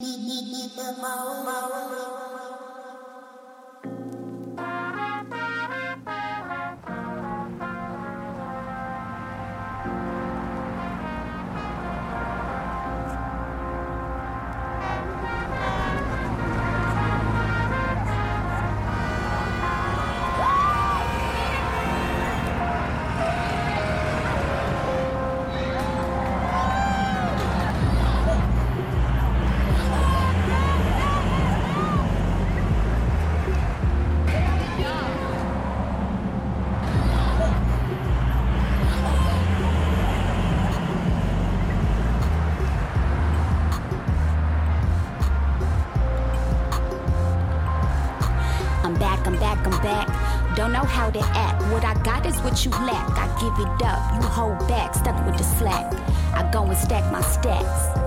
I'm you lack. I give it up, you hold back, stuck with the slack. I go and stack my stacks.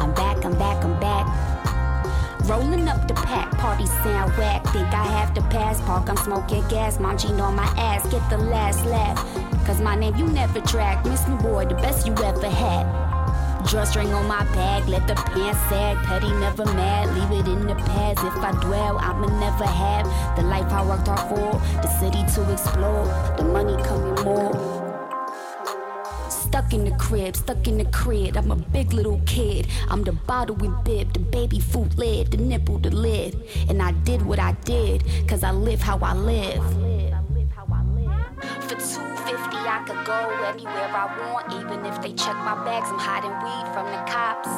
I'm back, I'm back, I'm back. Rolling up the pack, party sound whack. Think I have to pass park, I'm smoking gas, munching on my ass. Get the last laugh. Cause my name you never track. Miss me boy, the best you ever had. Drawstring on my bag, let the pants sag. Petty, never mad, leave it in the past. If I dwell, I'ma never have the life I worked hard for. The city to explore, the money coming more. Stuck in the crib, stuck in the crib. I'm a big little kid. I'm the bottle with bib, the baby food lid, the nipple, the lid. And I did what I did, cause I live how I live. Go anywhere I want, even if they check my bags. I'm hiding weed from the cops.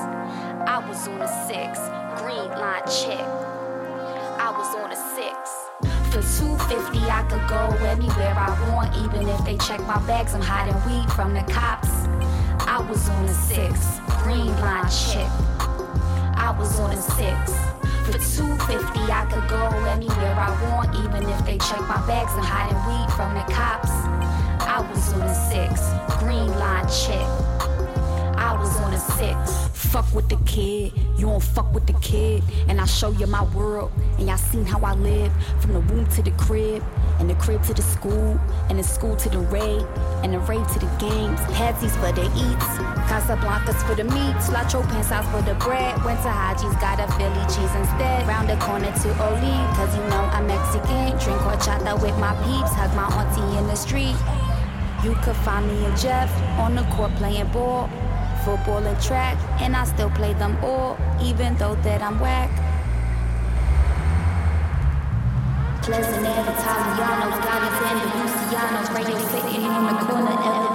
I was on a six, green line check. I was on a six. For 250, I could go anywhere I want, even if they check my bags. I'm hiding weed from the cops. I was on a six, green line check. I was on a six. For 250, I could go anywhere I want, even if they check my bags. I'm hiding weed from the cops. I was on a six, green line check. I was on a six. Fuck with the kid, you don't fuck with the kid. And I show you my world, and y'all seen how I live. From the womb to the crib, and the crib to the school, and the school to the raid, and the raid to the games. Hatsies for the eats, Casablancas for the meats, La Chopin for the bread. Went to Haji's, got a Philly cheese instead. Round the corner to Oli, cause you know I'm Mexican. Drink horchata with my peeps, hug my auntie in the street. You could find me and Jeff on the court playing ball, football and track, and I still play them all, even though that I'm whack. Pleasant and the Lucianos, sitting the corner,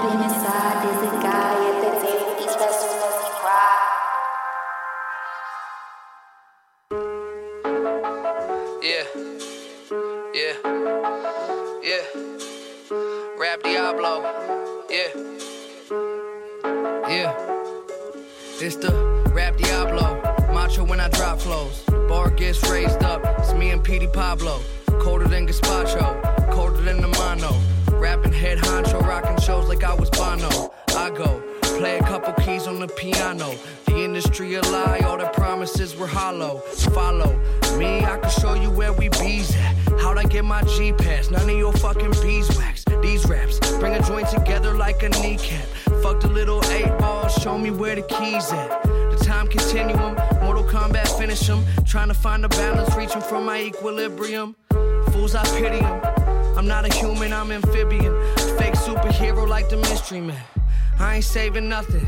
Yeah. It's the Rap Diablo. Macho when I drop flows. Bar gets raised up. It's me and Petey Pablo. Colder than Gazpacho. Colder than the mono. Rapping head honcho. Rocking shows like I was Bono. I go. Play a couple keys on the piano. The industry a lie, all the promises were hollow. Follow me, I can show you where we bees at. How'd I get my G pass? None of your fucking beeswax. These raps bring a joint together like a kneecap. Fuck the little eight ball, show me where the keys at. The time continuum, Mortal Kombat finish 'em. Trying to find a balance, reaching for my equilibrium. Fools, I pity 'em. I'm not a human, I'm amphibian. Fake superhero like the mystery man. I ain't saving nothing.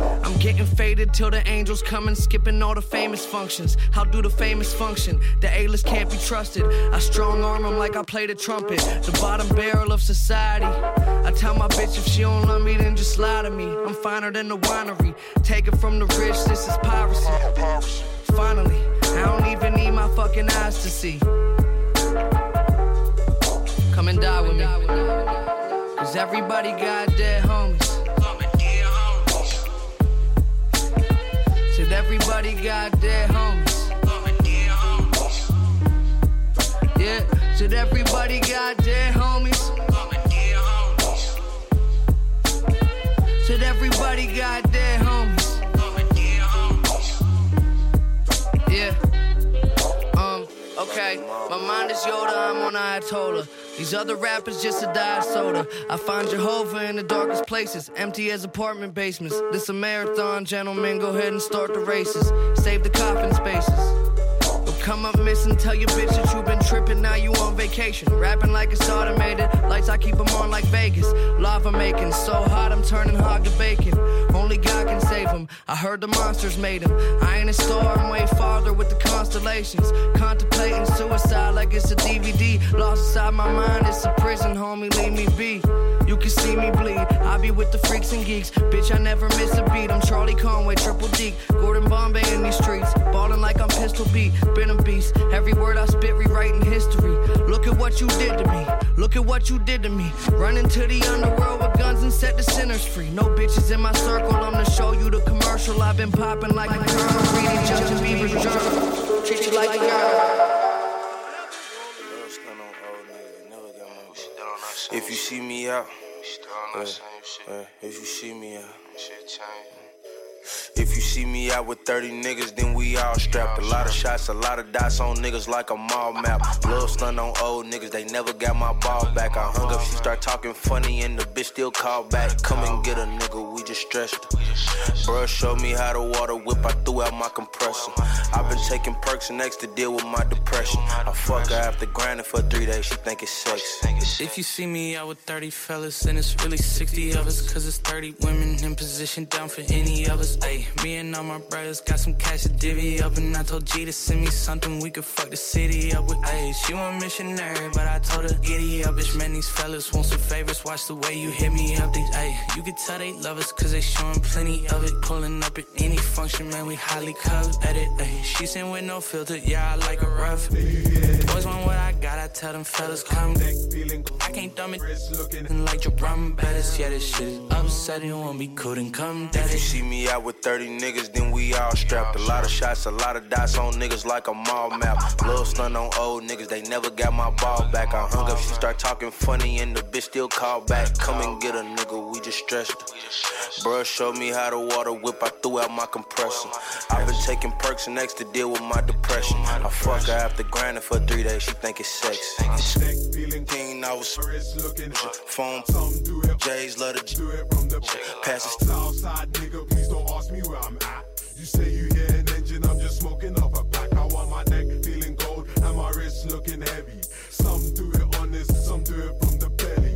I'm getting faded till the angels come and skipping all the famous functions. How do the famous function? The A-list can't be trusted. I strong arm 'em like I play the trumpet. The bottom barrel of society. I tell my bitch if she don't love me, then just lie to me. I'm finer than the winery. Take it from the rich, this is piracy. Finally, I don't even need my fucking eyes to see. Come and die with me. Cause everybody got dead homies. Said everybody got their homies. Yeah, said everybody got dead homies. Said everybody got dead homies. Yeah. Um, okay. My mind is Yoda, I'm on Ayatollah. These other rappers just a diet soda. I find Jehovah in the darkest places, empty as apartment basements. This a marathon, gentlemen. Go ahead and start the races. Save the coffin spaces. Come up missing, tell your bitch that you been tripping, now you on vacation. Rapping like it's automated, lights I keep them on like Vegas. Lava making, so hot I'm turning hog to bacon. Only God can save him, I heard the monsters made him. I ain't a star, I'm way farther with the constellations. Contemplating suicide like it's a DVD. Lost inside my mind, it's a prison, homie, leave me be. You can see me bleed, I be with the freaks and geeks. Bitch, I never miss a beat, I'm Charlie Conway, triple D. Gordon Bombay in these streets, ballin' like I'm pistol beat. Been a beast. Every word I spit, rewriting history. Look at what you did to me. Look at what you did to me. Running to the underworld with guns and set the sinners free. No bitches in my circle. I'm gonna show you the commercial. I've been popping like a Colonel reading Justin Bieber's journal. Treat you like a girl. If you see me out, uh, uh, if you see me out. If you see me out with 30 niggas, then we all strapped. A lot of shots, a lot of dots on niggas like a mall map. Little stun on old niggas, they never got my ball back. I hung up, she start talking funny, and the bitch still call back. Come and get a nigga, we just stressed. Bruh show me how to water whip, I threw out my compressor. I've been taking perks and X to deal with my depression. I fuck her after grinding for three days, she think it's sex. If you see me out with 30 fellas, and it's really 60 of us, cause it's 30 women in position down for any of us. Ayy, me and all my brothers got some cash to divvy up, and I told G to send me something we could fuck the city up with. Ayy, she want missionary, but I told her giddy up, bitch. Man, these fellas want some favors. Watch the way you hit me up. They, ayy, you can tell they love us, cause they showing plenty of it. Pulling up at any function, man, we highly coveted. Ayy, she sing with no filter, yeah, I like a rough. Boys want what I got, I tell them fellas come. I can't dumb it, and like your rum better. Yeah, this shit is upsetting, won't be cool, then come If you see me out with 30 niggas, then we all strapped. A lot of shots, a lot of dots on niggas like a mall map. Little stun on old niggas, they never got my ball back. I hung up, she start talking funny, and the bitch still call back. Come and get a nigga, we just stressed. Bruh show me how to water whip, I threw out my compressor. I've been taking perks and X to deal with my depression. I fuck her after grinding for three days, she think it's sex. King, I was phone. J's love to do it from the pass it. Southside nigga, please don't ask me where I'm at. You say you hear an engine, I'm just smoking up a pack. I want my neck feeling cold and my wrist looking heavy. Some do it honest, some do it from the belly.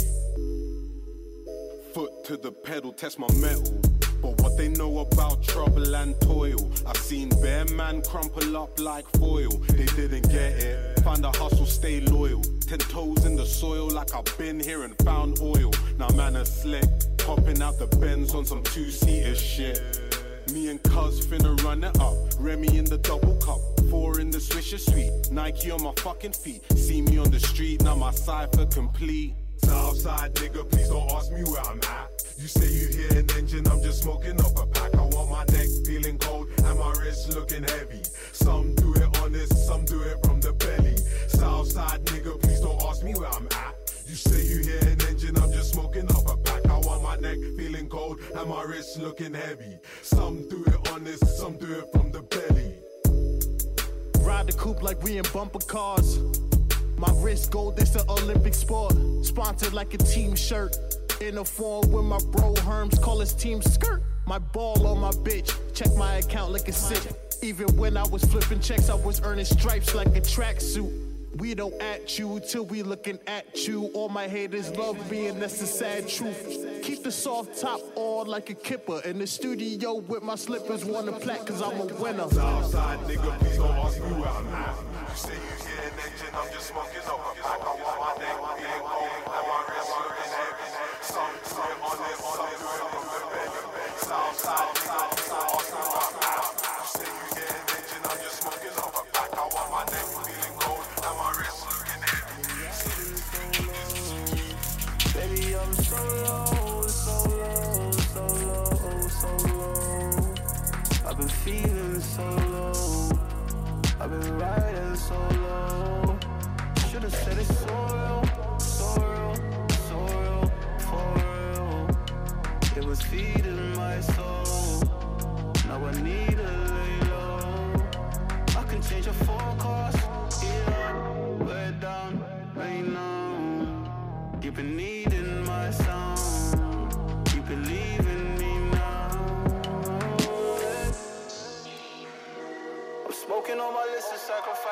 Foot to the pedal, test my metal. But what they know about trouble and toil, I've seen bear man crumple up like foil. They didn't get it. Find a hustle, stay loyal. Ten toes in the soil, like I've been here and found oil. Now man is slick, popping out the bends on some two-seater shit. Me and Cuz finna run it up. Remy in the double cup. Four in the Swisher Sweet. Nike on my fucking feet. See me on the street, now my cipher complete. Southside nigga, please don't ask me where I'm at. You say you hear an engine, I'm just smoking up a pack. I want my neck feeling cold and my wrist looking heavy. Some do it honest, some do it from the belly. Southside nigga, please don't ask me where I'm at. You say you hear an engine, I'm just smoking up a pack. I want my neck feeling cold and my wrist looking heavy. Some do it honest, some do it from the belly. Ride the coupe like we in bumper cars. My wrist gold, it's an Olympic sport. Sponsored like a team shirt. In a form with my bro Herms, call his team skirt. My ball on my bitch, check my account like a sick. Even when I was flipping checks, I was earning stripes like a tracksuit. We don't at you till we looking at you. All my haters love me, and that's the sad truth. Keep the soft top on like a kipper. In the studio with my slippers, wanna plaque, cause I'm a winner. Southside nigga, please don't ask me where I'm at. You say you hear an engine, I'm just smoking up a. I want my neck feeling cold and my wrist looking heavy. Some some ask feeling so low. I've been riding so low. Should've said it's so real, so real, so real, for real. It was feeding my soul. Now I need Smoking my list of sacrifices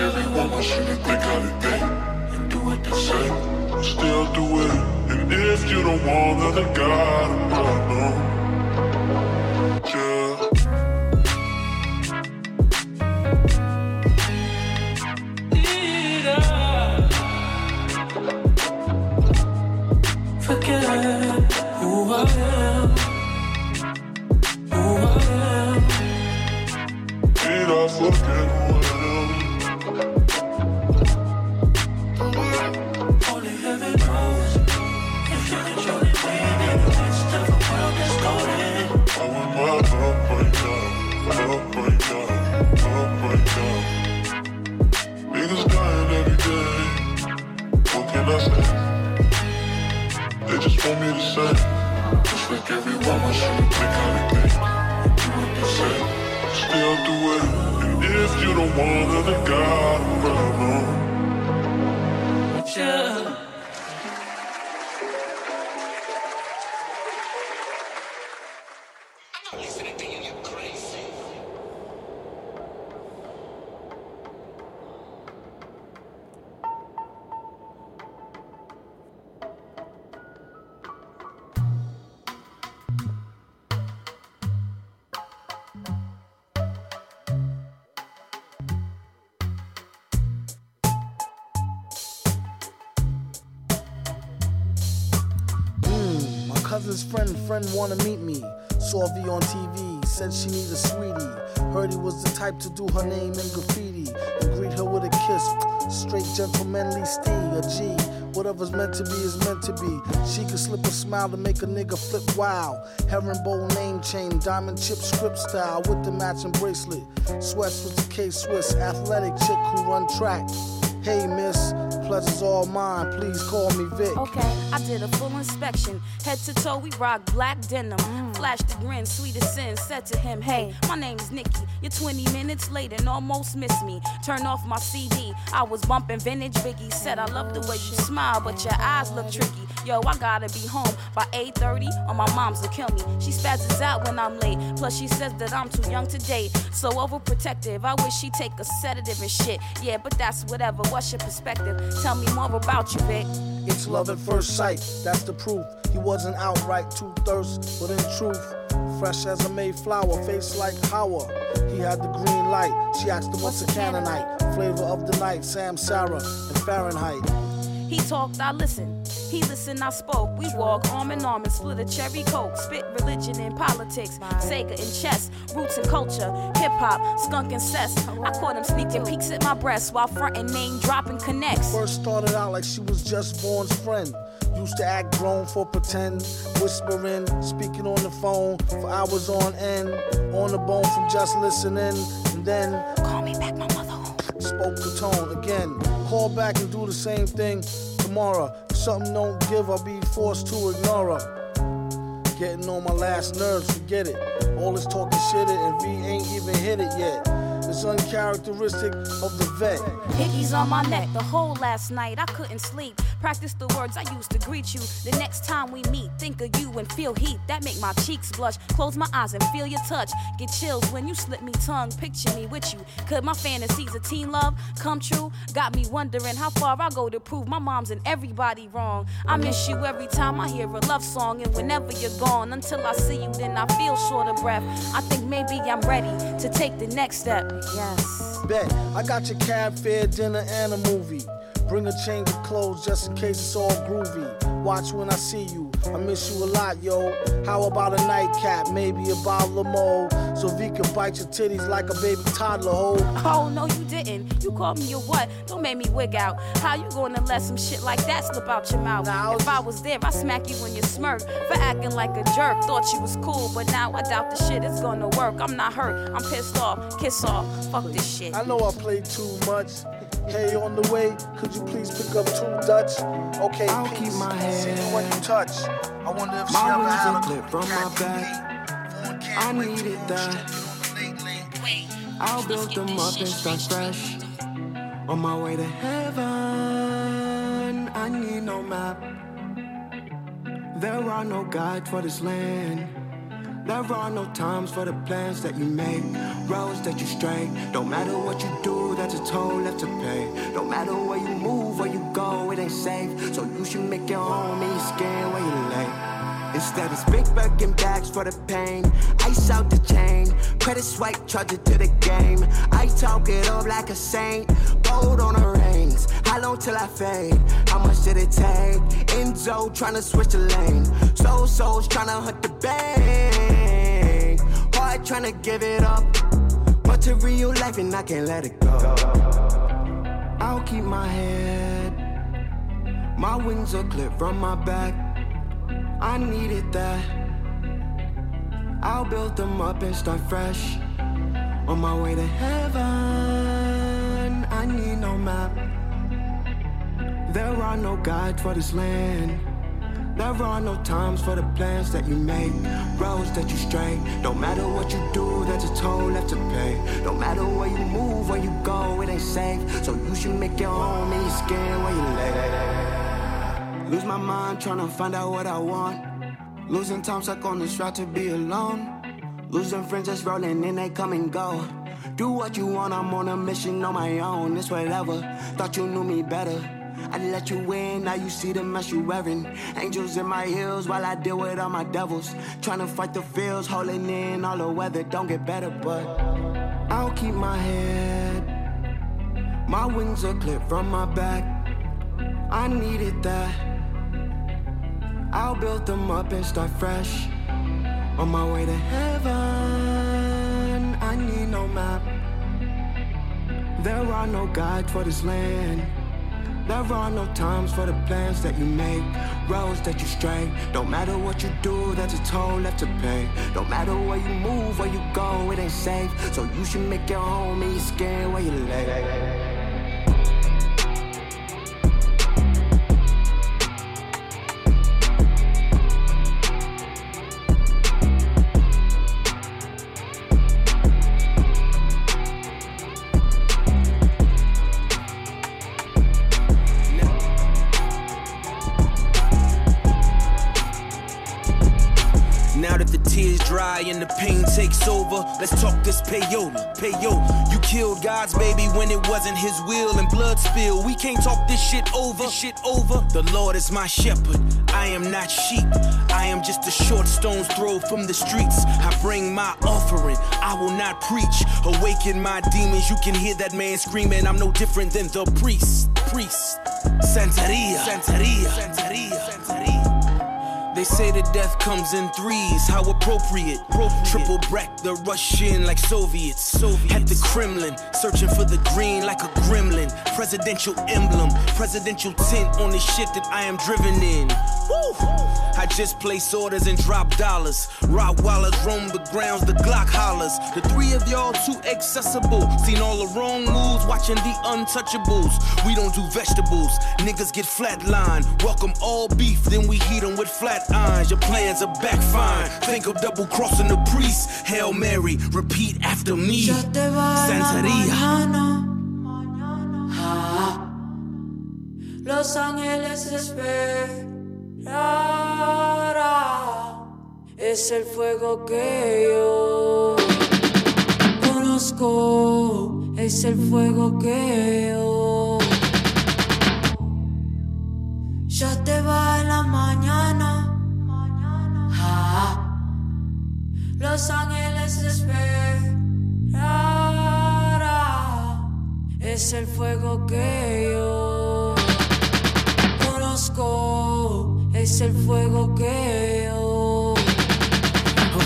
everyone, I shouldn't think how they think and do what they say. Still do it And if you don't want then God, I know. To do her name in graffiti and greet her with a kiss. Straight gentlemanly steed, a G. Whatever's meant to be is meant to be. She could slip a smile to make a nigga flip wow. Herringbone name chain, diamond chip script style with the matching bracelet. Sweats with the K Swiss, athletic chick who run track. Hey miss, pleasure's all mine. Please call me Vic. Okay, I did a full inspection. Head to toe, we rock black denim. Mm. Flashed the grin, sweet as sin. Said to him, Hey, my name's Nikki. You're 20 minutes late and almost missed me. Turn off my CD. I was bumping vintage Biggie. Said, I love the way you oh, smile, but your eyes look tricky. Yo, I gotta be home by 8:30 or my mom's will kill me. She spazzes out when I'm late. Plus, she says that I'm too young to date. So overprotective. I wish she'd take a sedative and shit. Yeah, but that's whatever. What's your perspective? Tell me more about you, Vic. It's love at first sight, that's the proof. He wasn't outright too thirst, but in truth, fresh as a Mayflower, face like Howard. He had the green light. She asked him what's a Canaanite, flavor of the night, Samsara and Fahrenheit. He talked, I listened. He listened, I spoke. We walk arm in arm and split a cherry coke. Spit religion and politics, Sega and chess, roots and culture, hip hop, skunk and cess. I caught him sneaking peeks at my breast while fronting name dropping connects. First started out like she was just born's friend. Used to act grown for pretend, whispering, speaking on the phone for hours on end, on the bone from just listening, and then Call me back, my mother home. spoke the tone again. Call back and do the same thing tomorrow. Something don't give, I'll be forced to ignore her. Getting on my last nerves, forget it. All this talking shit it and V ain't even hit it yet. It's uncharacteristic of the vet. Hickeys on my neck the whole last night. I couldn't sleep. Practice the words I used to greet you. The next time we meet, think of you and feel heat. That make my cheeks blush. Close my eyes and feel your touch. Get chills when you slip me tongue. Picture me with you. Could my fantasies of teen love come true? Got me wondering how far I go to prove my mom's and everybody wrong. I miss you every time I hear a love song, and whenever you're gone, until I see you, then I feel short of breath. I think maybe I'm ready to take the next step. Yes. Bet, I got your cab fare, dinner, and a movie. Bring a change of clothes just in case it's all groovy. Watch when I see you. I miss you a lot, yo. How about a nightcap, maybe a bottle of mo, so V can bite your titties like a baby toddler, ho. Oh no, you didn't. You called me a what? Don't make me wig out. How you gonna let some shit like that slip out your mouth? Was- if I was there, I'd smack you when you smirk for acting like a jerk. Thought you was cool, but now I doubt the shit is gonna work. I'm not hurt. I'm pissed off. Kiss off. Fuck this shit. I know I played too much. Hey, on the way, could you please pick up two Dutch? Okay, I'll peace. keep my See you hand. when you touch. I wonder if she My ever had are a clipped from my back. I needed that. I'll build them up and start fresh. On my way to heaven, I need no map. There are no guides for this land. There are no times for the plans that you make, roads that you stray. Don't matter what you do, that's a toll left to pay. Don't matter where you move, where you go, it ain't safe. So you should make your home in skin where you lay. Instead of big Birkin bags for the pain. Ice out the chain. Credit swipe, charge it to the game. I talk it up like a saint. Gold on the rings. How long till I fade? How much did it take? Enzo trying to switch the lane. Soul souls trying to hunt the bang. Heart trying to give it up. But to real life and I can't let it go. I'll keep my head. My wings are clipped from my back. I needed that. I'll build them up and start fresh. On my way to heaven, I need no map. There are no guides for this land. There are no times for the plans that you make, roads that you stray. No matter what you do, there's a toll left to pay. No matter where you move, where you go, it ain't safe. So you should make your home in your skin where you lay. Lose my mind trying to find out what I want. Losing time stuck on this route to be alone. Losing friends just rolling in, they come and go. Do what you want, I'm on a mission on my own. It's whatever. Thought you knew me better. I let you win, now you see the mess you wearing. Angels in my heels while I deal with all my devils. Trying to fight the fields, holding in all the weather. Don't get better, but I'll keep my head. My wings are clipped from my back. I needed that. I'll build them up and start fresh. On my way to heaven, I need no map. There are no guides for this land. There are no times for the plans that you make, roads that you stray. Don't matter what you do, there's a toll left to pay. Don't matter where you move, where you go, it ain't safe. So you should make your home in your skin where you lay. Let's talk this payola, payola. You killed God's baby when it wasn't his will and blood spill. We can't talk this shit over, this shit over. The Lord is my shepherd. I am not sheep. I am just a short stone's throw from the streets. I bring my offering. I will not preach. Awaken my demons. You can hear that man screaming. I'm no different than the priest. Priest. Santeria. Santeria. Santeria. They say the death comes in threes, how appropriate. appropriate. Triple break the Russian like Soviets. Soviets. At the Kremlin, searching for the green like a gremlin. Presidential emblem, presidential tint on the shit that I am driven in. Woo. I just place orders and drop dollars. Rottweilers roam the grounds, the Glock hollers. The three of y'all too accessible. Seen all the wrong moves, watching the untouchables. We don't do vegetables, niggas get flatline. Welcome all beef, then we heat them with flat irons. Your plans are backfire. Think of double crossing the priest. Hail Mary, repeat after me. Santeria. Los Ángeles esperan. es el fuego que yo conozco, es el fuego que yo. Ya te va en la mañana. Los ángeles esperarán. Es el fuego que yo conozco es el fuego que yo.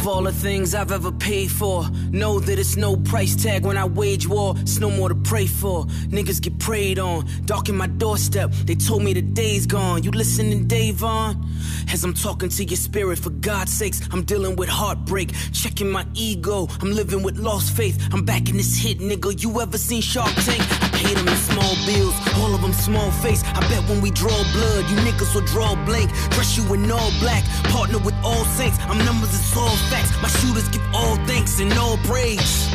Of all the things I've ever paid for, know that it's no price tag when I wage war. It's no more to pray for. Niggas get preyed on, darken my doorstep. They told me the day's gone. You listening, Davon? As I'm talking to your spirit, for God's sakes, I'm dealing with heartbreak, checking my ego. I'm living with lost faith. I'm back in this hit, nigga. You ever seen Shark Tank? I paid them in small bills, all of them small face. I bet when we draw blood, you niggas will draw blank. Dress you in all black, partner with all saints. I'm numbers, it's all facts. My shooters give all thanks and all praise.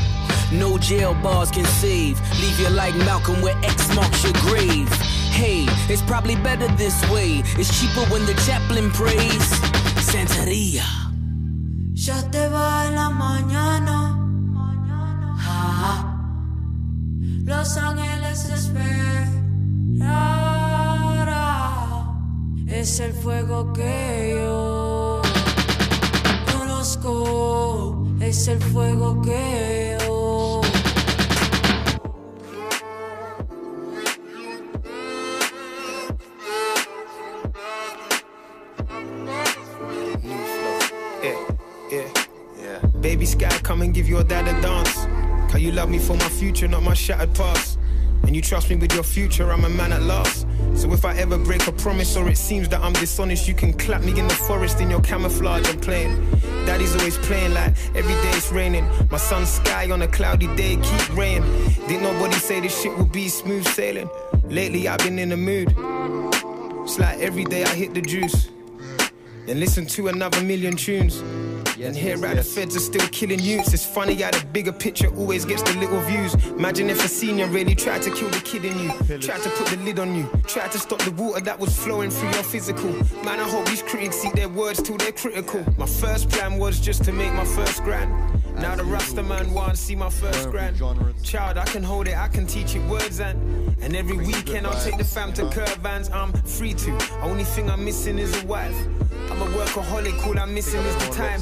No jail bars can save. Leave you like Malcolm where X marks your grave. Hey, it's probably better this way. It's cheaper when the chaplain prays. Santeria. Ya te va en la mañana. Ah. Los ángeles esperan. es el fuego que yo conozco, es el fuego que yo. Baby Sky, come and give your dad a dance. Can you love me for my future, not my shattered past? And you trust me with your future, I'm a man at last. So if I ever break a promise or it seems that I'm dishonest, you can clap me in the forest in your camouflage I'm playing. Daddy's always playing like every day it's raining. My son's sky on a cloudy day, keep rain. Didn't nobody say this shit would be smooth sailing. Lately I've been in the mood. It's like every day I hit the juice. And listen to another million tunes. And here right, the feds are still killing youths. It's funny how the bigger picture always gets the little views. Imagine if a senior really tried to kill the kid in you, tried to put the lid on you, tried to stop the water that was flowing through your physical. Man, I hope these critics see their words till they're critical. My first plan was just to make my first grand. Now the Rasta man wants to see my first grand. Child, I can hold it, I can teach it words and and every weekend I'll take the fam to Curvans. I'm free to. Only thing I'm missing is a wife. I'm a workaholic, all I'm missing is the time.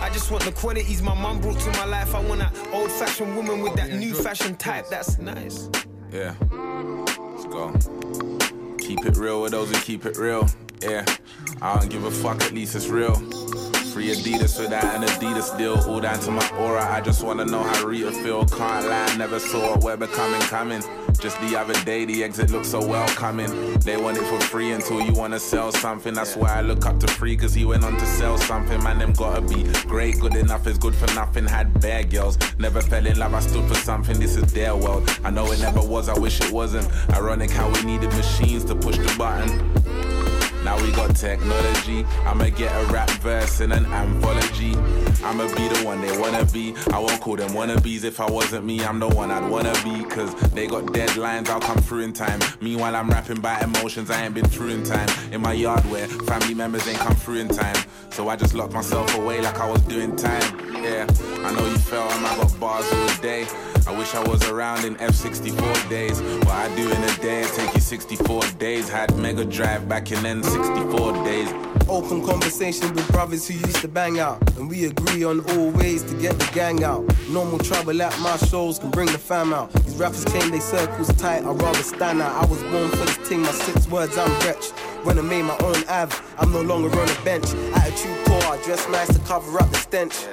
I just want the qualities my mum brought to my life. I want that old fashioned woman with that new fashion type. That's nice. Yeah. Let's go. Keep it real with those who keep it real. Yeah. I don't give a fuck, at least it's real. Free Adidas with that and Adidas deal. All down to my aura. I just wanna know how Rita feel. Can't lie, never saw what we're becoming coming. Just the other day, the exit looked so welcoming. They want it for free until you wanna sell something. That's why I look up to free, cause he went on to sell something. Man, them gotta be great. Good enough is good for nothing. Had bad girls. Never fell in love, I stood for something. This is their world. I know it never was, I wish it wasn't. Ironic how we needed machines to push the button. Now we got technology. I'ma get a rap verse in an anthology. I'ma be the one they wanna be. I won't call them wannabes if I wasn't me. I'm the one I'd wanna be. Cause they got deadlines, I'll come through in time. Meanwhile, I'm rapping by emotions I ain't been through in time. In my yard where family members ain't come through in time. So I just locked myself away like I was doing time. Yeah, I know you felt and I got bars all day. I wish I was around in F64 days. What I do in a day, take you 64 days. Had Mega Drive back in N64 days. Open conversation with brothers who used to bang out. And we agree on all ways to get the gang out. Normal trouble at my shows can bring the fam out. These rappers claim they circles tight, I'd rather stand out. I was born for this thing, my six words I'm wretched. When I made my own Av, I'm no longer on a bench. Attitude poor, I dress nice to cover up the stench.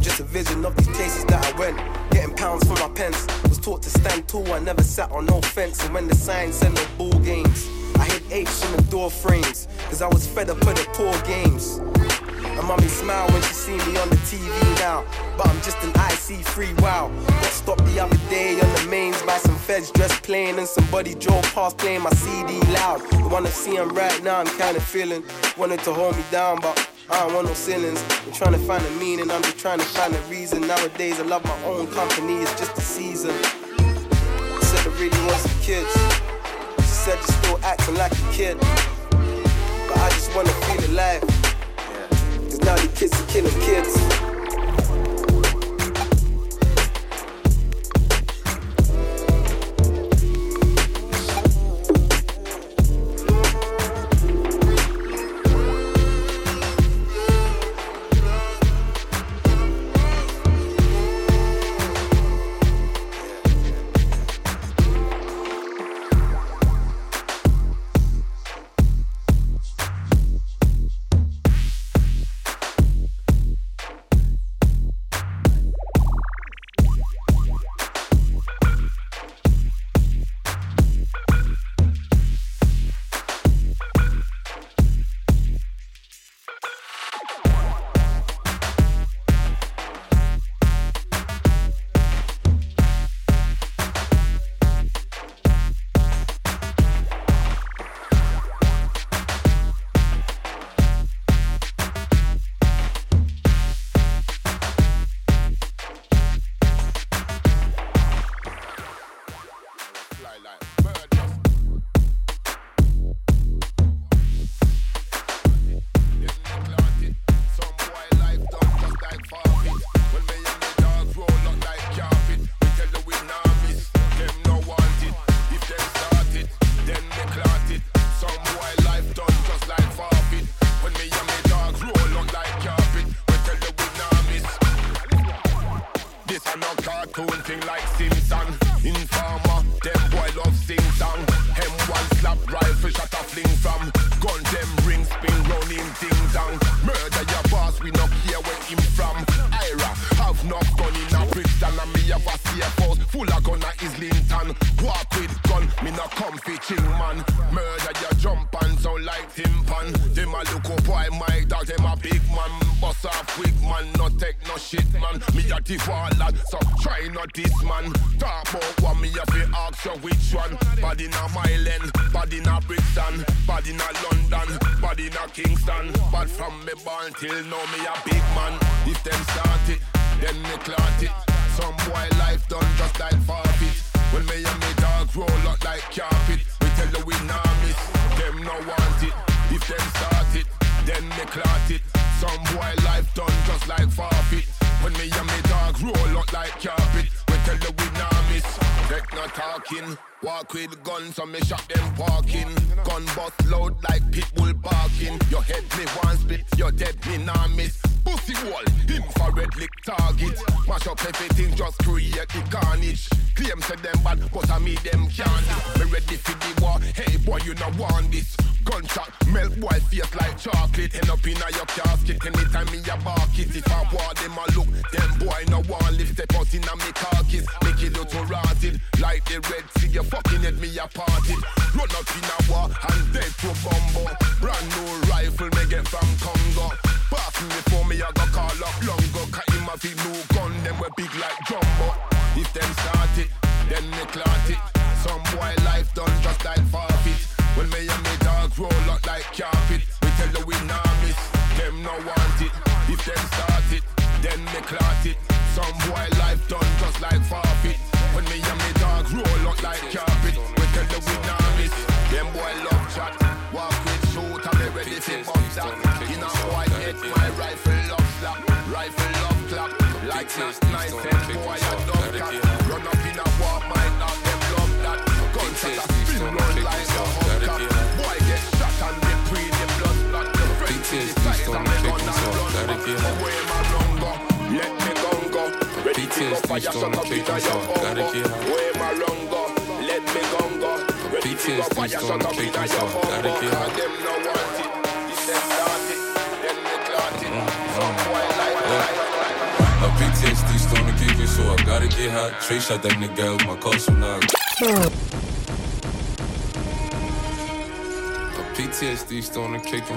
Just a vision of these places that I went. Pounds for my pence. Was taught to stand tall, I never sat on no fence. And when the signs said no ball games, I hit H in the door frames. Cause I was fed up with the poor games. And mommy smile when she see me on the TV now. But I'm just an IC free wow. Got stopped the other day on the mains by some feds dressed plain. And somebody drove past playing my CD loud. The one I'm right now, I'm kinda feeling. Wanted to hold me down, but I don't want no ceilings. I'm trying to find a meaning, I'm just trying to find a reason. Nowadays, I love my own company, it's just a season. I said I really want some kids. She said you're still acting like a kid. But I just wanna feel alive. Cause now the kids are killing kids.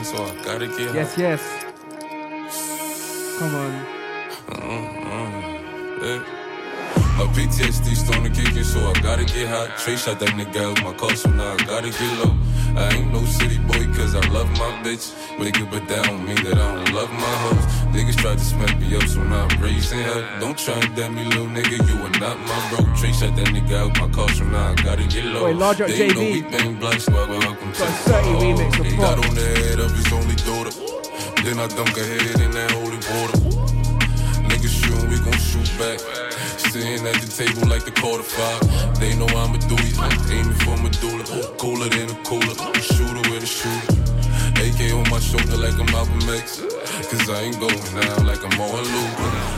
Starting to kick in, so I gotta get Yes, yes. Come on. Mm-hmm. Yeah. My PTSD starting to kick in, so I gotta get hot. Trey shot that nigga out my car, so now I gotta get low. I ain't no city boy, cause I love my bitch. Nigga, but that don't mean that I don't love my hoes. Niggas tried to smack me up, so now I'm raising hell. Don't try and damn me, little nigga, you are not my bro. Trey shot that nigga out my car, so now I gotta get low. Wait, large up They know JV. we bang black, so welcome to Got the 30 remix of He got on the head of his only daughter. Then I dunk her head in that holy water. Gon' shoot back. Sitting at the table like the quarter five. They know I'm a duty, I'm aiming for my medulla. Cooler than a cooler, shooter with a shooter. AK on my shoulder like I'm Malcolm X. Cause I ain't going out like I'm on loop.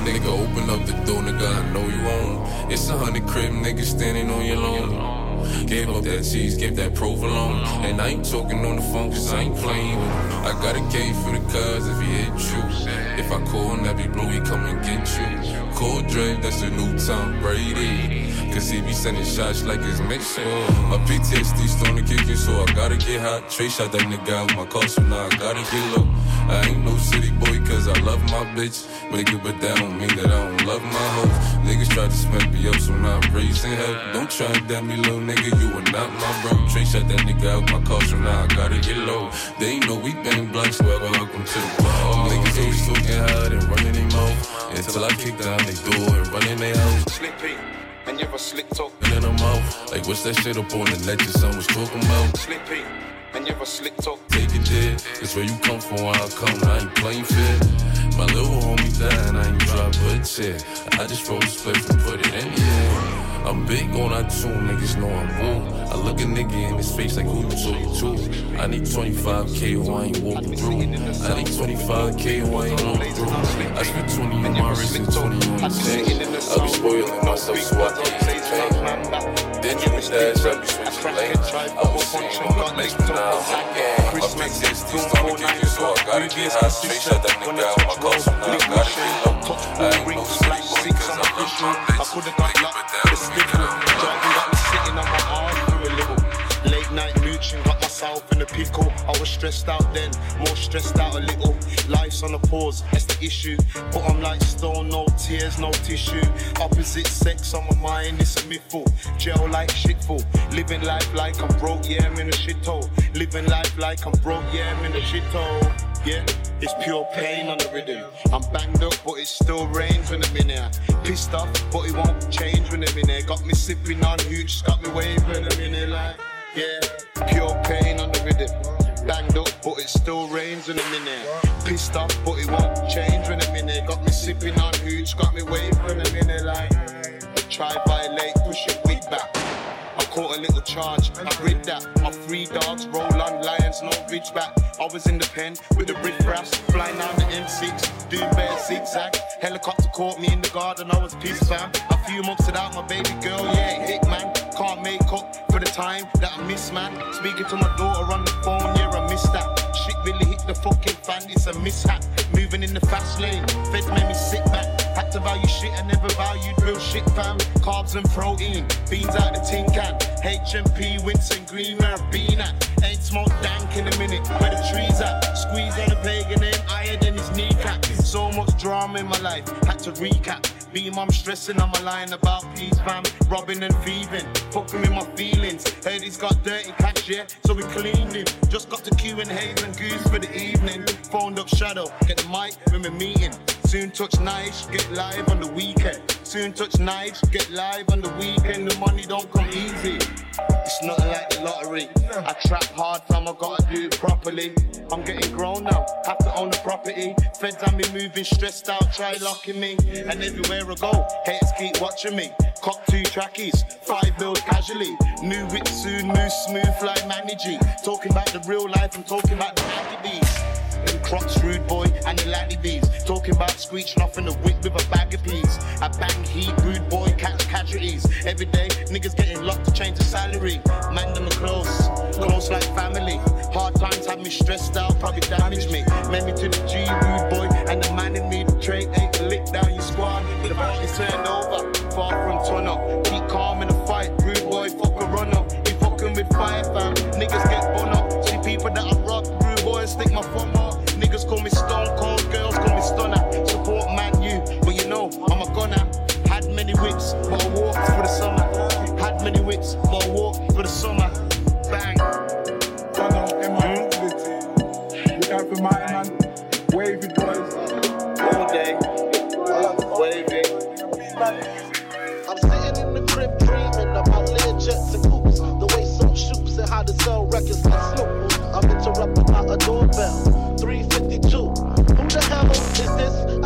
Nigga, open up the door, nigga, I know you on. It's a hundred crib nigga, standing on your lawn. Gave up that cheese, gave that provolone. And I ain't talking on the phone cause I ain't playing with him. I got a K for the cuz if he hit you. If I call Nappy Blue, he come and get you. Call Dre, that's a new Tom Brady. Cause he be sending shots like it's Mitchell. My PTSD kick in, so I gotta get hot. Trey shot that nigga out my car, so now I gotta get low. I ain't no city boy, cause I love my bitch. Nigga, but that don't mean that I don't love my hoes. Niggas try to smack me up, so now I'm raising hell. Don't try and damn me, little nigga, you are not my bro. Trey shot that nigga out my car, so now I gotta get low. They ain't know we bang blacks, well, welcome to the ball. Niggas always talking hard and running their mouth. Until I kick down they door and run in their house. And you're a slick talk. And in her mouth, like what's that shit up on the net your son was talking about? Slippy, and you're a slick talk. Take it there, it's where you come from, where I come, I ain't playing fair. My little homie died, I ain't drop a chair. I just roll the split and put it in air. I'm big on too, niggas know I'm woo. I look a nigga in his face like who you talking to? I need 25k or I ain't walking through. I need 25k or I ain't walking through. I spent 20 on my wrist and 20 on the chain. I be spoiling myself so I can ease pain. Then you was there, so we switching lanes. I was seeing what makes me now. My big sixties don't give you so I gotta get high straight. Shut that nigga out my clothes, now I gotta get low. I ain't no sleep boy, cause I'm up my bitch. Make it down to me now. Got myself in a pickle. I was stressed out then, more stressed out a little. Life's on a pause, that's the issue. But I'm like stone, no tears, no tissue. Opposite sex on my mind, it's a mythful. Jail like shitful. Living life like I'm broke, yeah, I'm in a shithole. Living life like I'm broke, yeah, I'm in a shithole. Yeah, it's pure pain on the rhythm. I'm banged up, but it still rains when I'm in here. Pissed off, but it won't change when I'm in here. Got me sipping on hooch, got me waving when I'm in here like, yeah, pure pain on the rhythm. Banged up, but it still rains in here. Pissed off, but it won't change in here. Got me sipping on hooch, got me I'm in here like, try violate, caught a little charge, I read that. My three dogs roll on lions, no ridge back. I was in the pen with the riff raps, flying down the M6, doing bare zigzag. Helicopter caught me in the garden, I was pissed fam. A few months without my baby girl, yeah, it hit man. Can't make up for the time that I miss man. Speaking to my daughter on the phone, yeah, I miss that. Shit really hit the fucking fan, it's a mishap. Moving in the fast lane, feds made me sit back. Had to value shit I never valued real shit, fam. Carbs and protein, beans out the tin can. HMP, Winson Green, where I've been at. Ain't smoked dank in a minute, where the trees at. Squeeze on a pagan name, higher than his kneecap. So much drama in my life, had to recap. Be mum stressing on my about peace, fam. Robbing and thieving, fucking with my feelings. Heard he's got dirty cash, yeah, so we cleaned him. Just got to Q and Hayes and Goose for the evening. Phoned up Shadow, get the mic when we're meeting. Soon touch Nice, get live on the weekend. Soon touch Nice, get live on the weekend. The money don't come easy. It's nothing like the lottery. I trap hard, fam, I gotta do it properly. I'm getting grown now, have to own the property. Feds and me moving stressed out, try locking me. And everywhere I go, haters keep watching me. Cop two trackies, five bills casually. New whip soon, move smooth like Manny G. Talking about the real life, I'm talking about the activities. Them rude boy, and the laddie bees. Talking about screeching off in the whip with a bag of peas. I bang heat, rude boy, catch casualties. Every day, niggas getting locked to change the salary. Man, them are close, close like family. Hard times have me stressed out, probably damaged me. Made me to the G, rude boy, and the man in me, the tray ain't lick down your squad. The is turned over, far from turn up. Keep calm in the fight, rude boy, fuck a run up. You fucking with fire, fam. Niggas get bun up. See people that I rock, rude boy, stick my phone up. Whips, but I walked for the summer. Had many whips, but I walked for the summer. Bang. Look out for my man. Wavy boys. All day. Wavy. I'm sitting in the crib dreaming about Learjets and coops. The way some shoots and how to sell records like Snoop. I'm interrupted by a doorbell.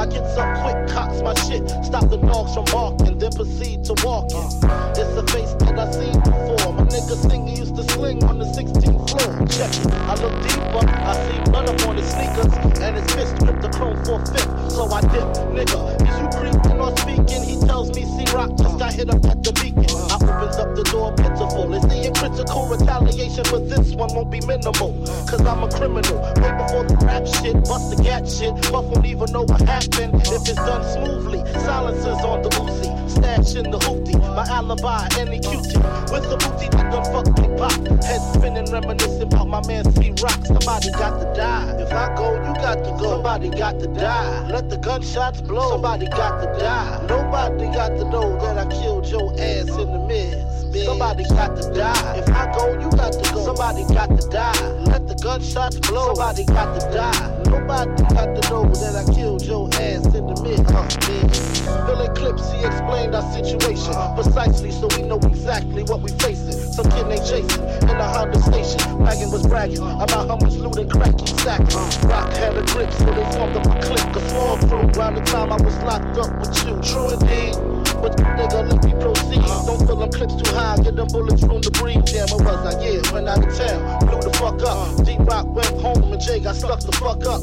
Get some quick cops my shit. Stop the dogs from barking, then proceed to walking. Uh. It's a face that I seen before. My nigga singer used to sling on the 16th floor. Check it. I look deeper. I see blood up on his sneakers. And his fist gripped the chrome for fifth. So I dip. Nigga, is you creeping or speaking? He tells me C-Rock just got hit up at the beacon. I opens up the door pitiful. Is the critical retaliation for this one won't be minimal. Cause I'm a criminal. Way before the rap shit, bust the gat shit. Buff won't even know what happened if it's done smoothly. Silencers on the Uzi, stash in the hoopty. My alibi, any cutie. With the booty that done fuck me pop. Head spinning, reminiscing about my man C Rock. Somebody got to die. If I go, you got to go. Somebody got to die. Let the gunshots blow. Somebody got to die. Nobody got to know that I killed your ass in the midst. Somebody got to die. If I go, you got to go. Somebody got to die. Let the gunshots blow. Somebody got to die. Nobody got to know that I killed your ass in the mid. Uh, man. Filling clips, he explained our situation precisely so we know exactly what we facing. Some kid named Jason in the Honda station. Wagon was bragging about how much loot and crack he sacked. Rock had a grip, so they formed up a clique. A small crew. Around the time I was locked up with you. True indeed. But nigga, let me proceed. Don't fill them clips too high, get them bullets from the breeze. Damn, where was I? Yeah, went out of town. Blew the fuck up. Deep Rock went home and Jay got stuck the fuck up.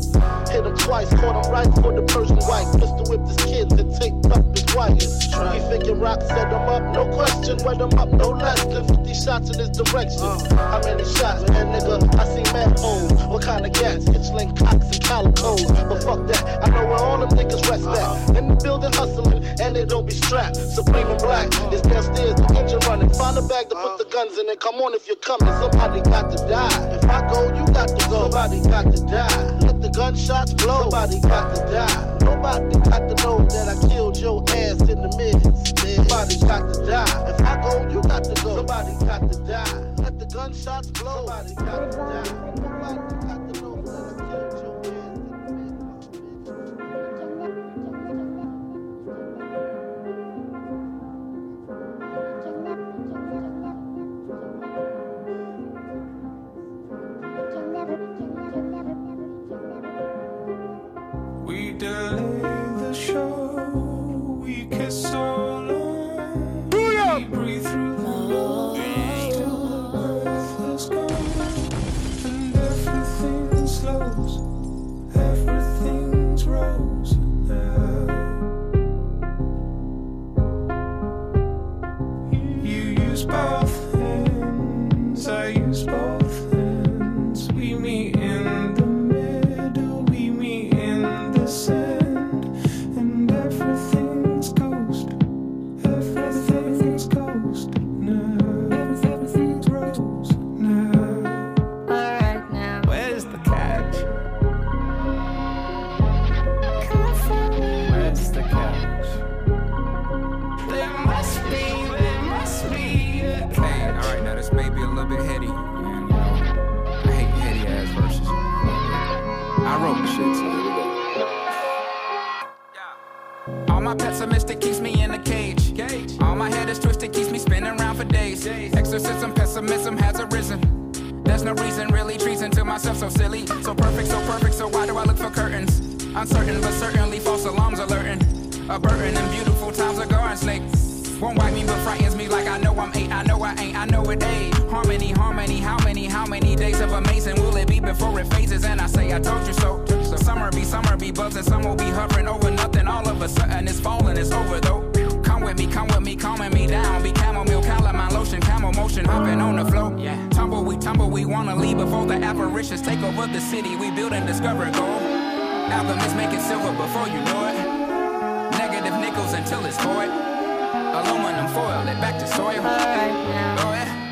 Hit him twice, caught him right for the Persian white. Pistol whipped his kids and taped up his wife. He figured Rock set him up, no question. Wet him up, no less than 50 shots in his direction. How many shots, man, nigga? I see mad holes. What kind of gas? Hitchling cocks and calicos. But fuck that, I know where all them niggas rest at. In the building hustling, and they don't be strapped. Supreme and black is downstairs, the engine running. Find a bag to put the guns in and come on if you're coming. Somebody got to die. If I go, you got to go. Somebody got to die. Let the gunshots blow. Somebody got to die. Nobody got to know that I killed your ass in the midst. Somebody got to die. If I go, you got to go. Somebody got to die. Let the gunshots blow. Somebody got to die. Days. Exorcism, pessimism has arisen. There's no reason, really treason to myself, so silly. So perfect, so perfect, so why do I look for curtains? Uncertain, but certainly false alarms alerting. A burden and beautiful times a garden snake. Won't wipe me, but frightens me like I know I'm eight. I know I ain't, I know it ain't. Harmony, harmony, how many, how many days of amazing will it be before it phases? And I say, I told you so. Summer be, summer be buzzing, some will be hovering over nothing. All of a sudden it's falling, it's over though. Come with me, come with me, calming me down. Be chamomile, calamine lotion, camel motion, hopping on the flow. Yeah. Tumble, we tumble, we wanna leave before the apparitions take over the city. We build and discover gold. Alchemists make it silver before you know it. Negative nickels until it's void. Aluminum foil it back to soil. Oh, yeah.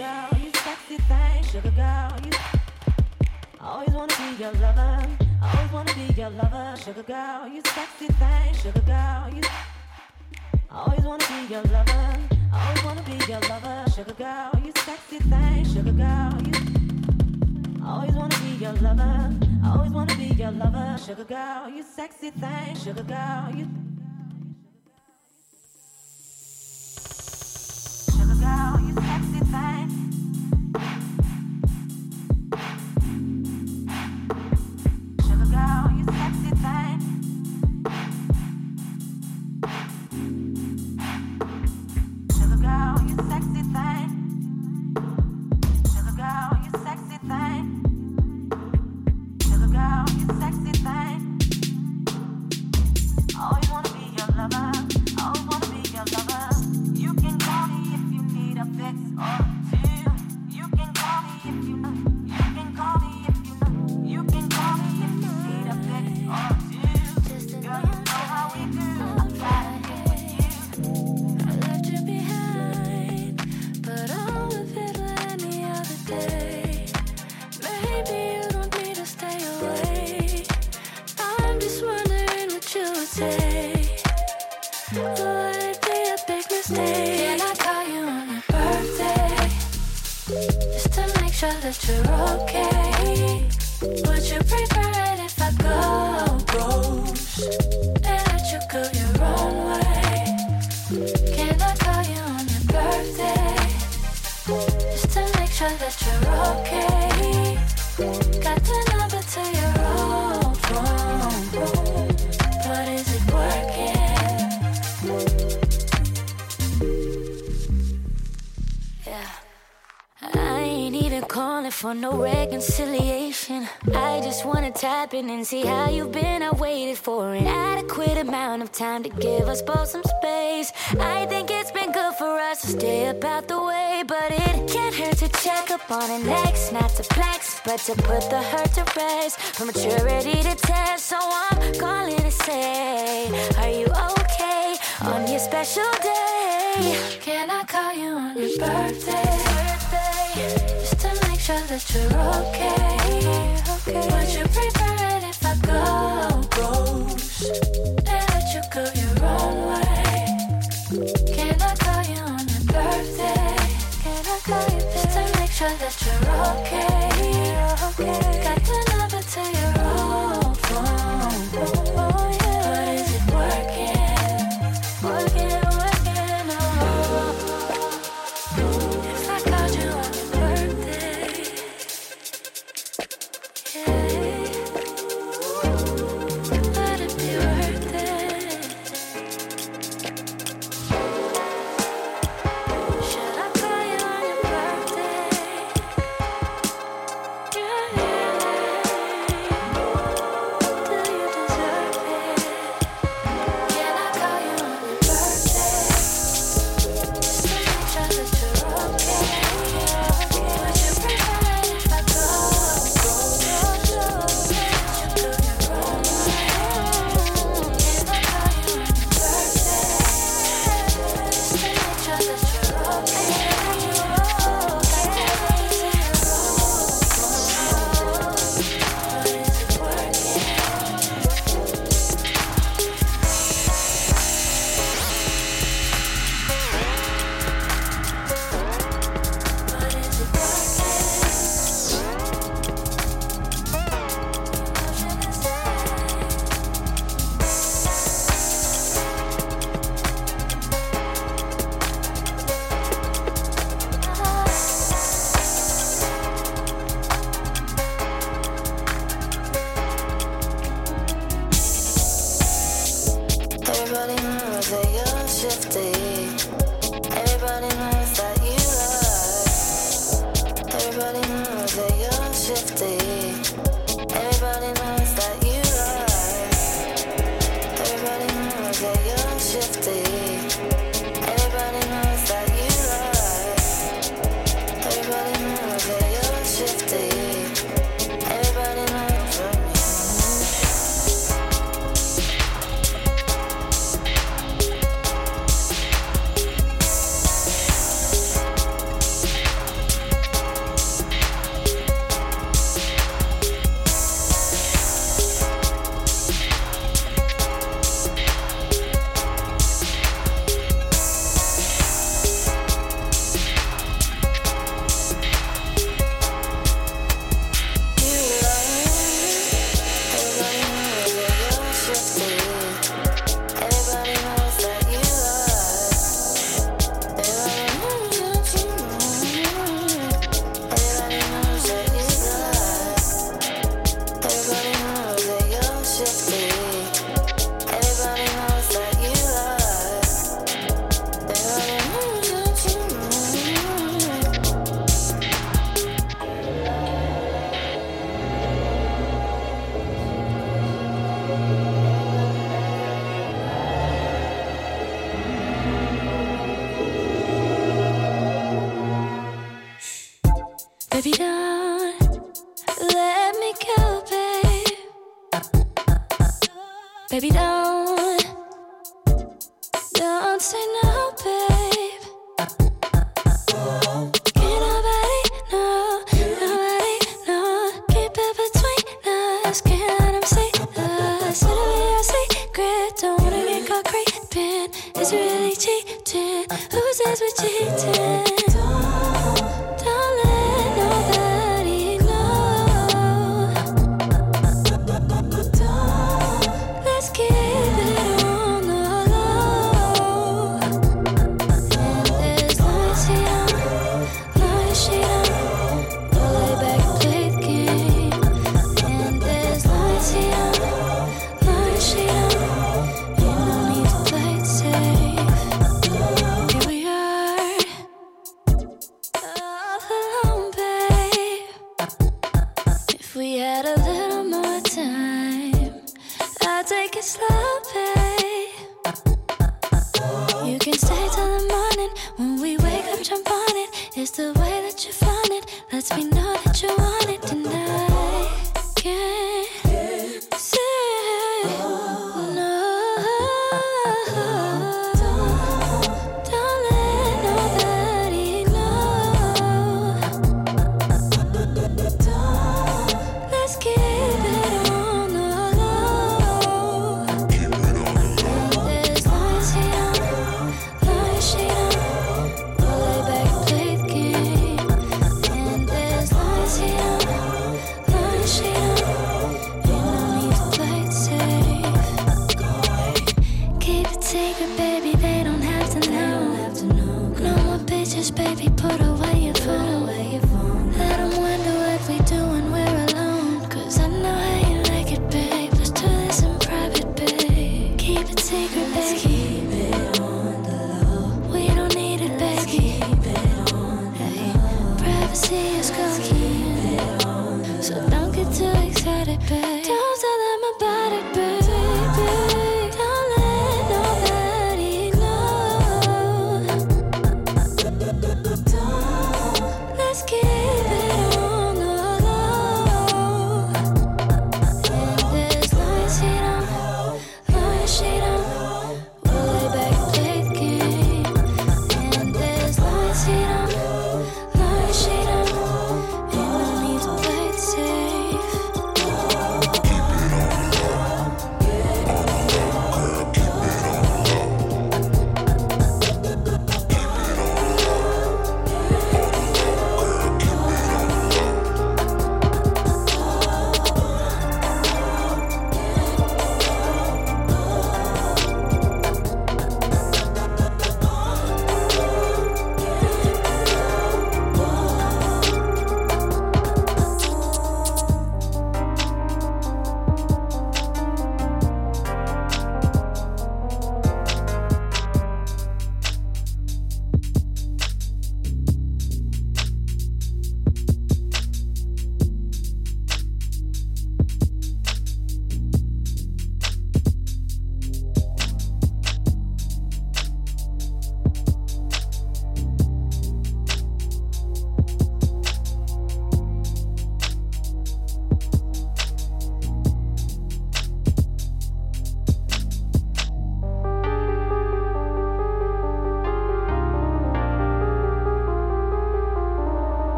girl, you sexy thing, sugar girl, you. Always wanna be your lover, always wanna be your lover, sugar girl, you sexy thing, sugar girl, you. Always wanna be your lover, always wanna be your lover, sugar girl, you sexy thing, sugar girl, you. Always wanna be your lover, always wanna be your lover, sugar girl, you sexy thing, sugar girl, you. Girl, you that you're okay. Would you prefer it if I go ghost? And let you go your own way? Can I call you on your birthday? Just to make sure that you're for no reconciliation. I just wanna tap in and see how you've been. I waited for an adequate amount of time to give us both some space. I think it's been good for us to stay up out the way, but it can't hurt to check up on an ex, not to flex, but to put the hurt to rest. From maturity to test, so I'm calling to say, Are you okay on your special day? Can I call you on your birthday? Sure that you're okay. Would you prefer it if I go ghost and let you go your own way? Can I call you on your birthday? Can I call you just to make sure that you're okay? Got the number to your old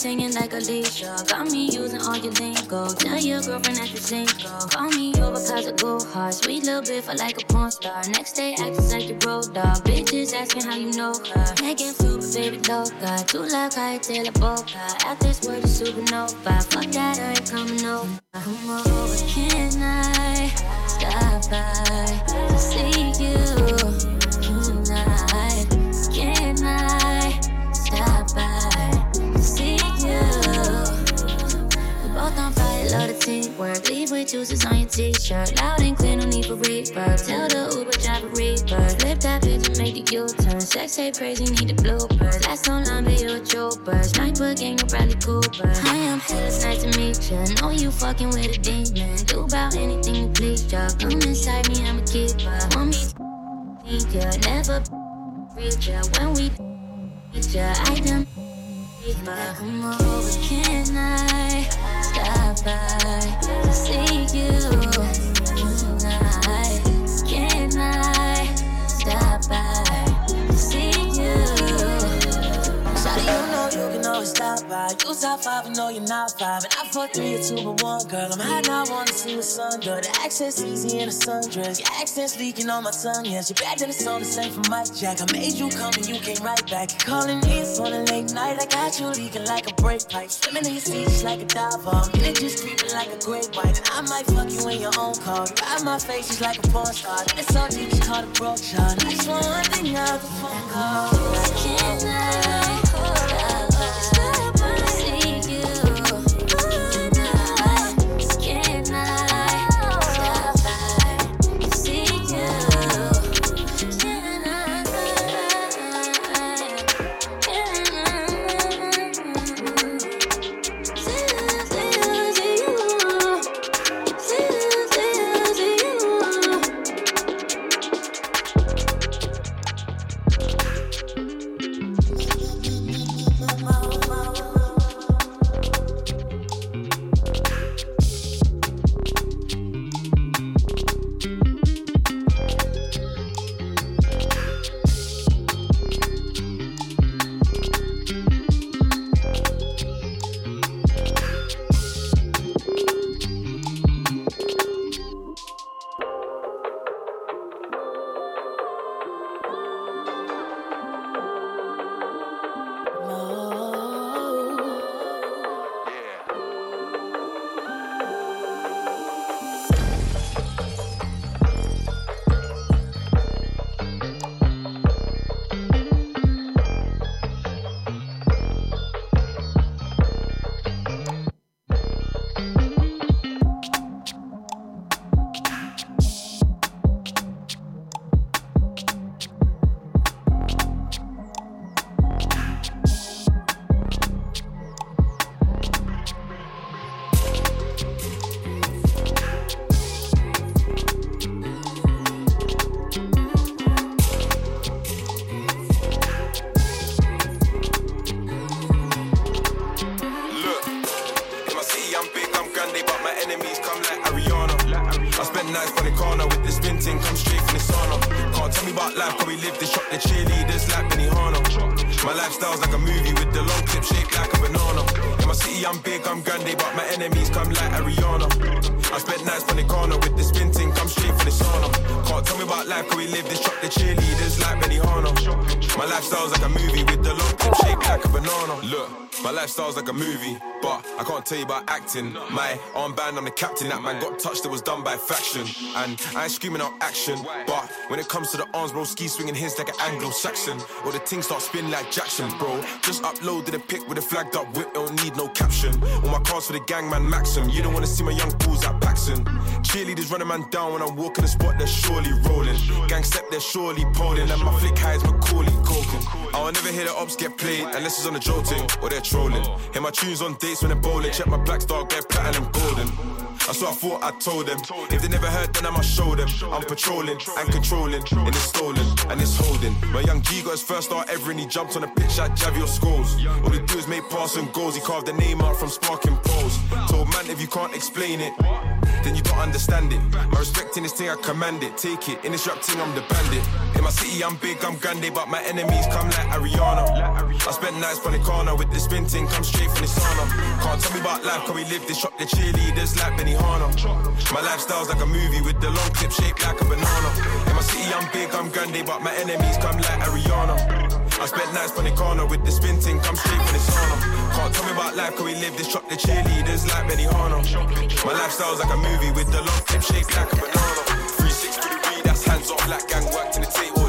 singing like Alicia. Got me using all your lingo. Tell your girlfriend that you're single. Call me over cause I go hard. Sweet little bit for like a porn star. Next day, acting like your road dog. Bitches asking how you know her. Making but baby, loca. Too loud, cocktail, a boca. Out this word is supernova. Fuck that, I ain't coming over. Come over, can I stop by to see you love the teamwork. Leave with juices on your t-shirt. Loud and clear, no need for reverb. Tell the Uber driver reverb. Flip that bitch and make the U-turn. Sex tape crazy, need the bloopers. Last online video with troopers. Sniper gang, no Bradley Cooper. Hi, I'm hell, it's nice to meet ya. Know you fucking with a demon. Do about anything you please ya. Come inside me, I'm a keeper. Want me to need ya. Never reach ya. When we meet ya, I done Come over, can I stop by to see you you can always stop by. You top five, I know you're not five. And I fuck three or two, but one girl. I'm hot now, I wanna see the sun do. The access easy in a sundress. Your accent's leaking on my tongue, yes. You're bad than it's on the same for Mike Jack. I made you come and you came right back. Calling me on a late night. I got you leaking like a brake pipe. Swimming in your seat just like a diver. I'm it just creeping like a great white. And I might fuck you in your own car. Ride my face just like a porn star. And it's so deep, you call it broke shot. Just want one thing out the phone call. About acting. My armband, I'm the captain. That man got touched, that was done by faction. And I ain't screaming out action, but when it comes to the arms, bro, ski swinging his like an Anglo-Saxon. Or the thing start spinning like Jackson, bro. Just uploaded a pic with a flagged up whip, don't need no caption. All my cars for the gang, man, Maxim. You don't wanna see my young bulls at Paxson. Cheerleaders run a man down when I'm walking the spot, they're surely rolling. Gang step, they're surely polling. And my flick high is Macaulay Culkin. I'll never hear the ops get played Unless it's on a Joe thing or they're trolling. Hear my tunes on dates when they're bowling. Check my black star, get platinum golden. That's what I thought I told them. If they never heard, then I must show them. I'm patrolling and controlling, and it's stolen and it's holding. My young G got his first start ever, and he jumped on a pitch like Javier scores. All he do is make pass and goals. He carved the name out from sparking poles. Told man if you can't explain it, then you don't understand it. My respect in this thing, I command it. Take it in this rap thing, I'm the bandit. In my city, I'm big, I'm grande, but my enemies come like Ariana. I spend nights on the corner with the spin thing, come straight from the sauna. Can't tell me about life, cause we live this shop, the cheerleaders like Benihana. My lifestyle's like a movie with the long clip shaped like a banana. In my city, I'm big, I'm grande, but my enemies come like Ariana. I spent nights on the corner with the spin come straight from the sauna. Can't tell me about life, cause we live this shop, the cheerleaders like Benihana. My lifestyle's like a movie with the long clip shaped like a banana. 360 degree, that's hands off like gang work to the Tate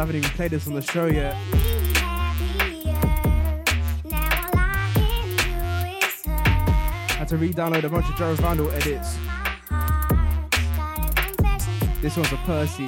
I haven't even played this on the show yet. Had to re-download a bunch of Joe Vandal edits. This one's a Percy.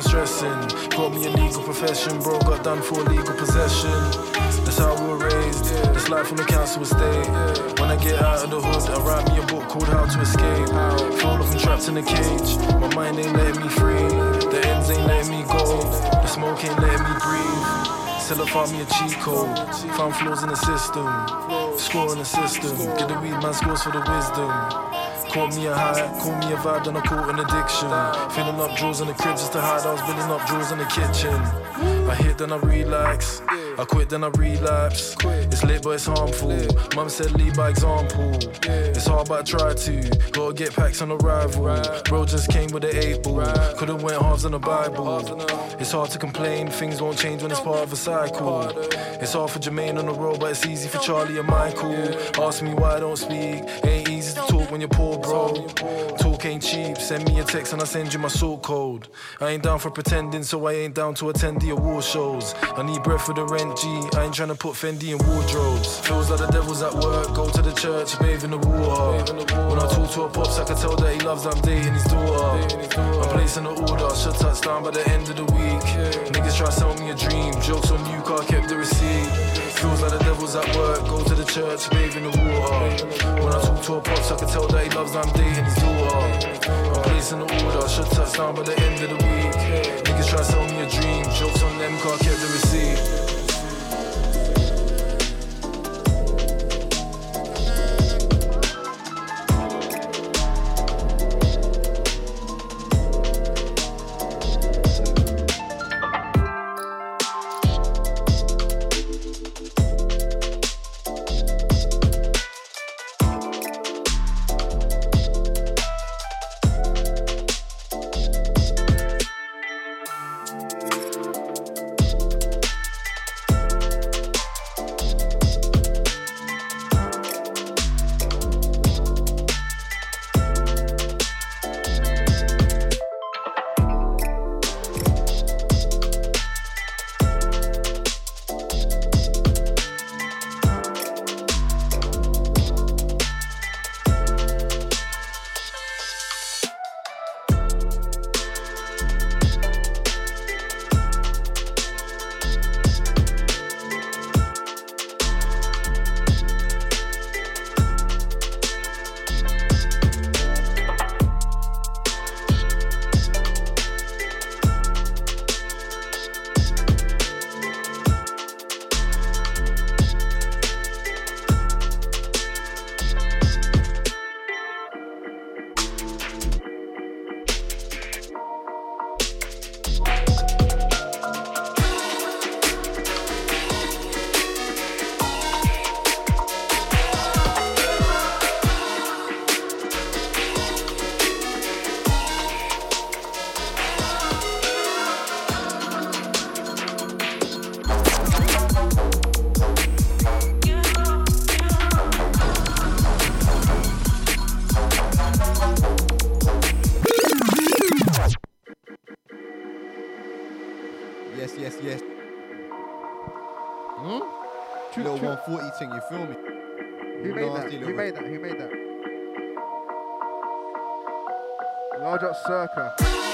Stressing. Got me a legal profession, bro, got done for legal possession. That's how we were raised, that's life from the council estate. When I get out of the hood, I write me a book called How to Escape. Feel like I'm trapped in a cage, my mind ain't letting me free. The ends ain't letting me go, the smoke ain't letting me breathe. Still I found me a cheat code, found flaws in the system, score in the system. Get the weed man scores for the wisdom. Caught me a high, call me a vibe, then I caught an addiction. Filling up drawers in the crib just to hide, I was building up drawers in the kitchen. I hit, then I relax. I quit, then I relapse. It's lit, but it's harmful. Mum said lead by example. It's hard, but I try to. Gotta get packs on arrival. Bro just came with the eight ball. Could've went halves in the Bible. It's hard to complain, things won't change when it's part of a cycle. It's hard for Jermaine on the road, but it's easy for Charlie and Michael. Ask me why I don't speak. Ain't easy to talk when you're poor, bro. Talk ain't cheap. Send me a text and I send you my sort code. I ain't down for pretending, so I ain't down to attend the award shows. I need breath for the rent, G. I ain't trying to put Fendi in wardrobes. Feels like the devil's at work. Go to the church, bathe in the water. When I talk to a pops, I can tell that he loves I'm dating his daughter. I'm placing an order, should touch down by the end of the week. Niggas try to sell me a dream. Jokes on you, car kept the receipt. Feels like the devil's at work. Go to the church, bathe in the water. When I talk to a pops, I can tell that he loves I'm dating his daughter. I'm placing the order, should touch down by the end of the week. Niggas try to sell me a dream. Jokes on them, car kept the receipt. Large up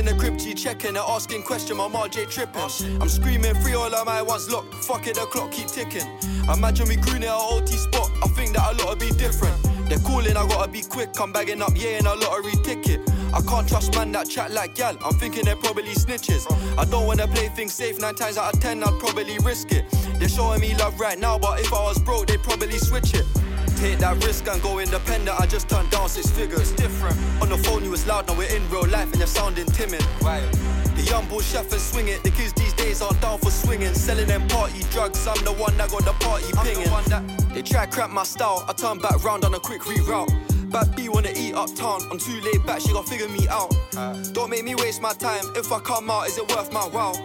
in the crib, checking. They're asking question, my RJ tripping. I'm screaming free all of my ones locked. Fuck it, the clock keep ticking. Imagine we grew near a OT spot. I think that a lot'll be different. They're calling, I gotta be quick. I'm bagging up, yeah, in a lottery ticket. I can't trust man that chat like gal. I'm thinking they're probably snitches. I don't wanna play things safe. Nine times out of ten, I'd probably risk it. They're showing me love right now, but if I was broke, they'd probably switch it. Take that risk and go independent. I just turned down six figures. Different. On the phone, you was loud. Now we're in real life and you're sounding timid. Right. The young bull chef and swing it. The kids these days aren't down for swinging. Selling them party drugs. I'm the one that got the party pinging. The one that they try to crap my style. I turn back round on a quick reroute. Bad B wanna eat up uptown. I'm too laid back. She gon' figure me out. Don't make me waste my time. If I come out, is it worth my while?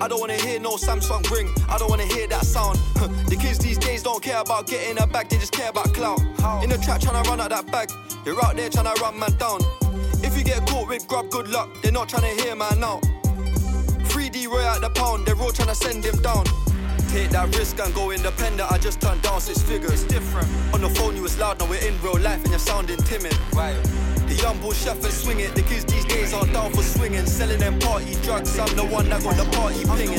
I don't wanna hear no Samsung ring. I don't wanna hear that sound. the kids these days don't care about getting a bag, they just care about clout. In the trap tryna run out that bag. You're out there tryna run man down. If you get caught with grub, good luck. They're not tryna hear man out. 3D Roy out the pound, they're all tryna send him down. Take that risk and go independent. I just turned down six figures. Different. On the phone, you was loud. Now we're in real life and you're sounding timid. Right. The young bull chef and swing it. The kids these days aren't down for swinging. Selling them party drugs. I'm the one that got the party pinging.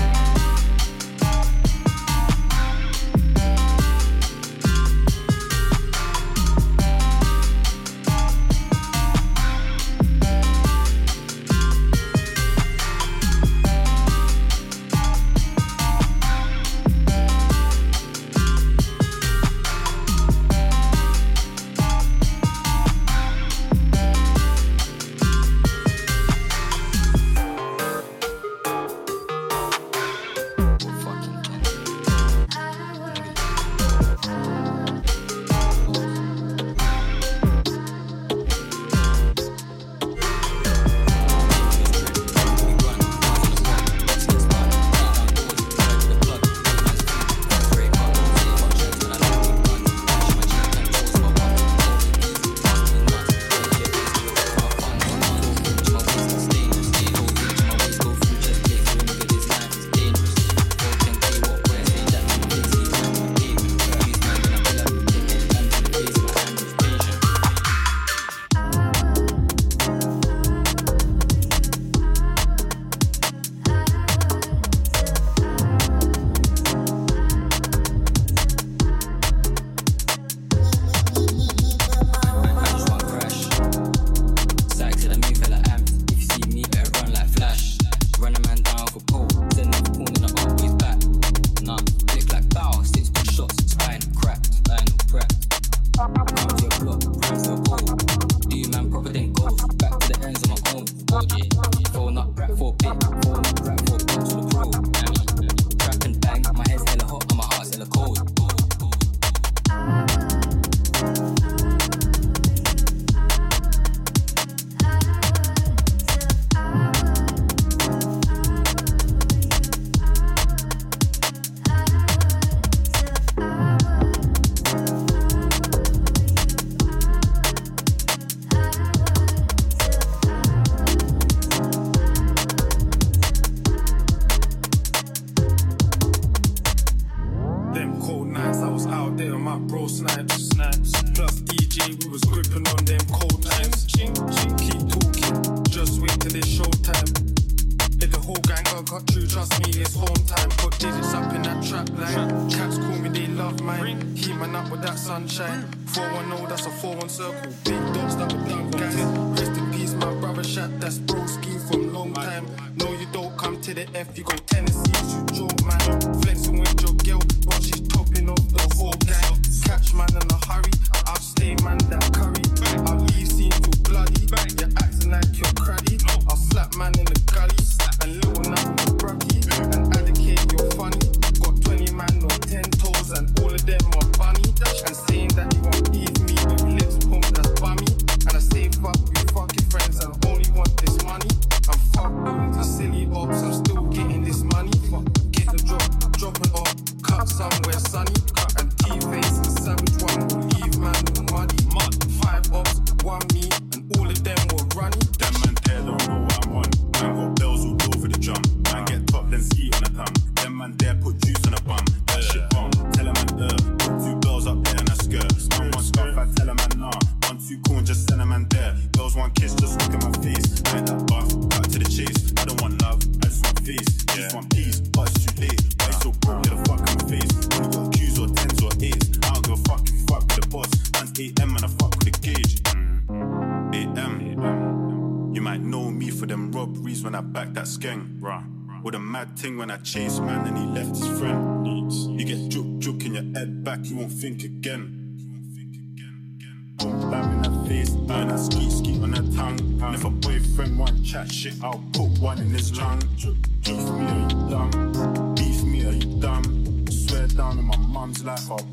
again. Bam in her face, burn her ski ski on her tongue. And if a boyfriend want chat shit, I'll put one in his lung. Juk me, are you dumb? Beef me, are you dumb? Swear down on my mum's life, I'll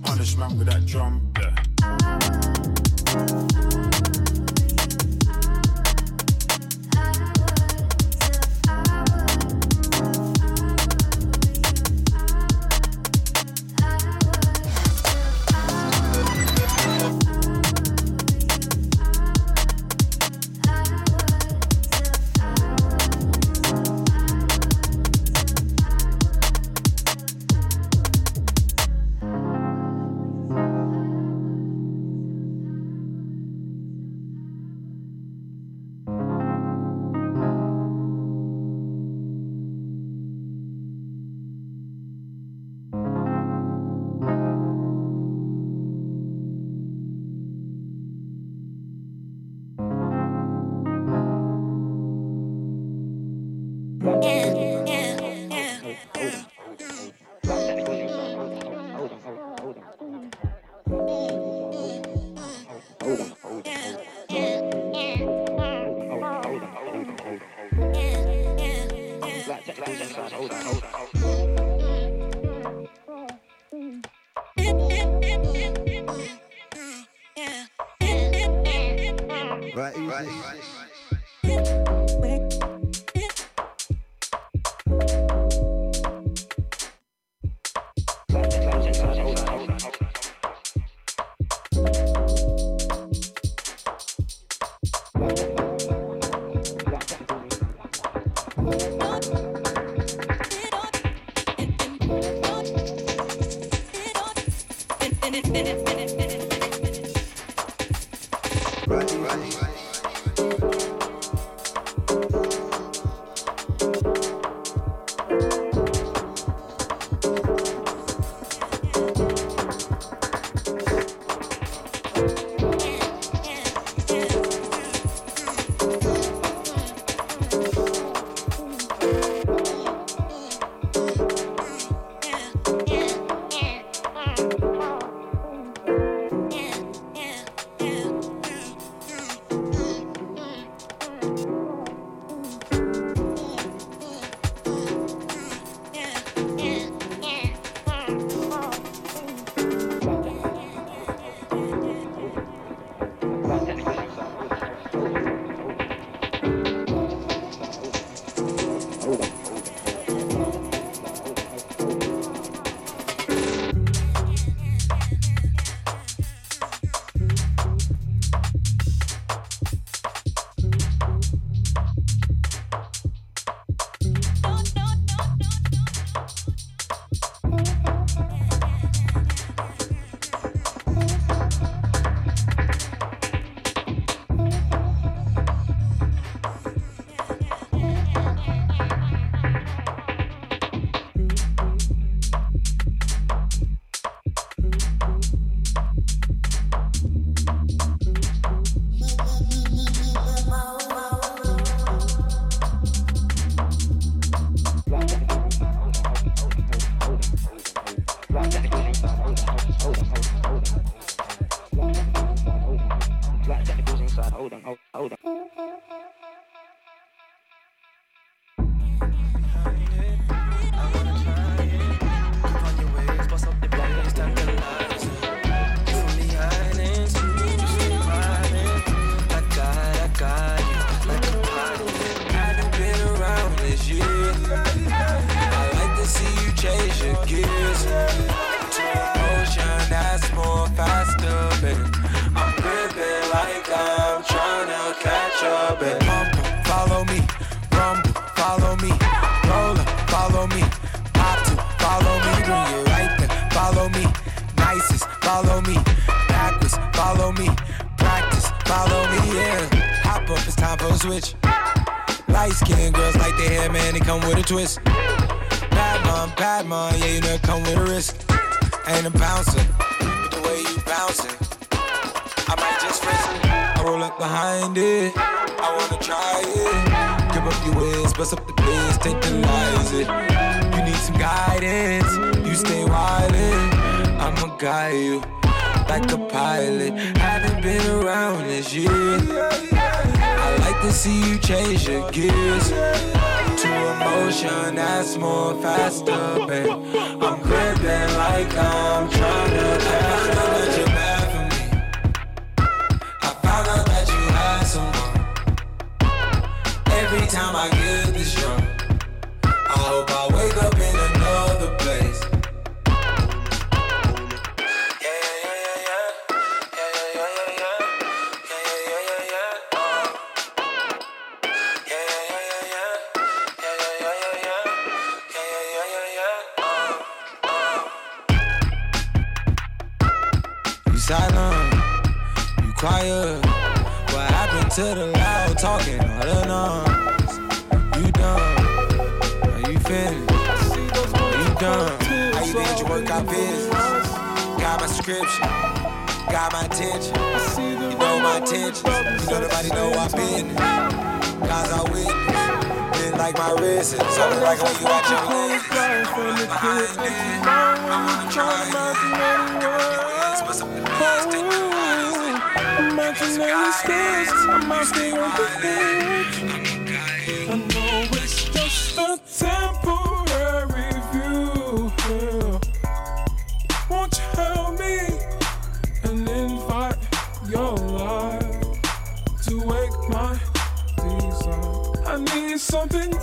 into something new.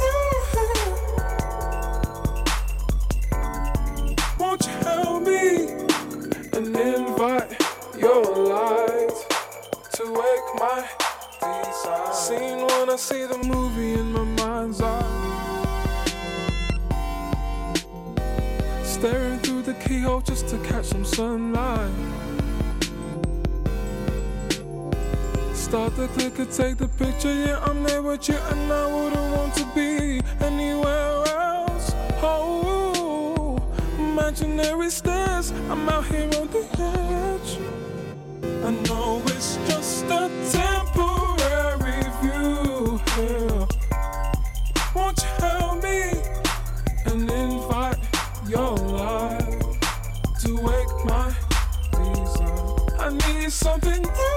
Won't you help me and invite your light to wake my desire? Scene when I see the movie in my mind's eye. Staring through the keyhole just to catch some sunlight. start to click and take the picture. Yeah, I'm there with you, and I wouldn't want to be anywhere else. Oh, imaginary stairs, I'm out here on the edge. I know it's just a temporary view. Yeah. Won't you help me and invite your life to wake my desire? I need something new.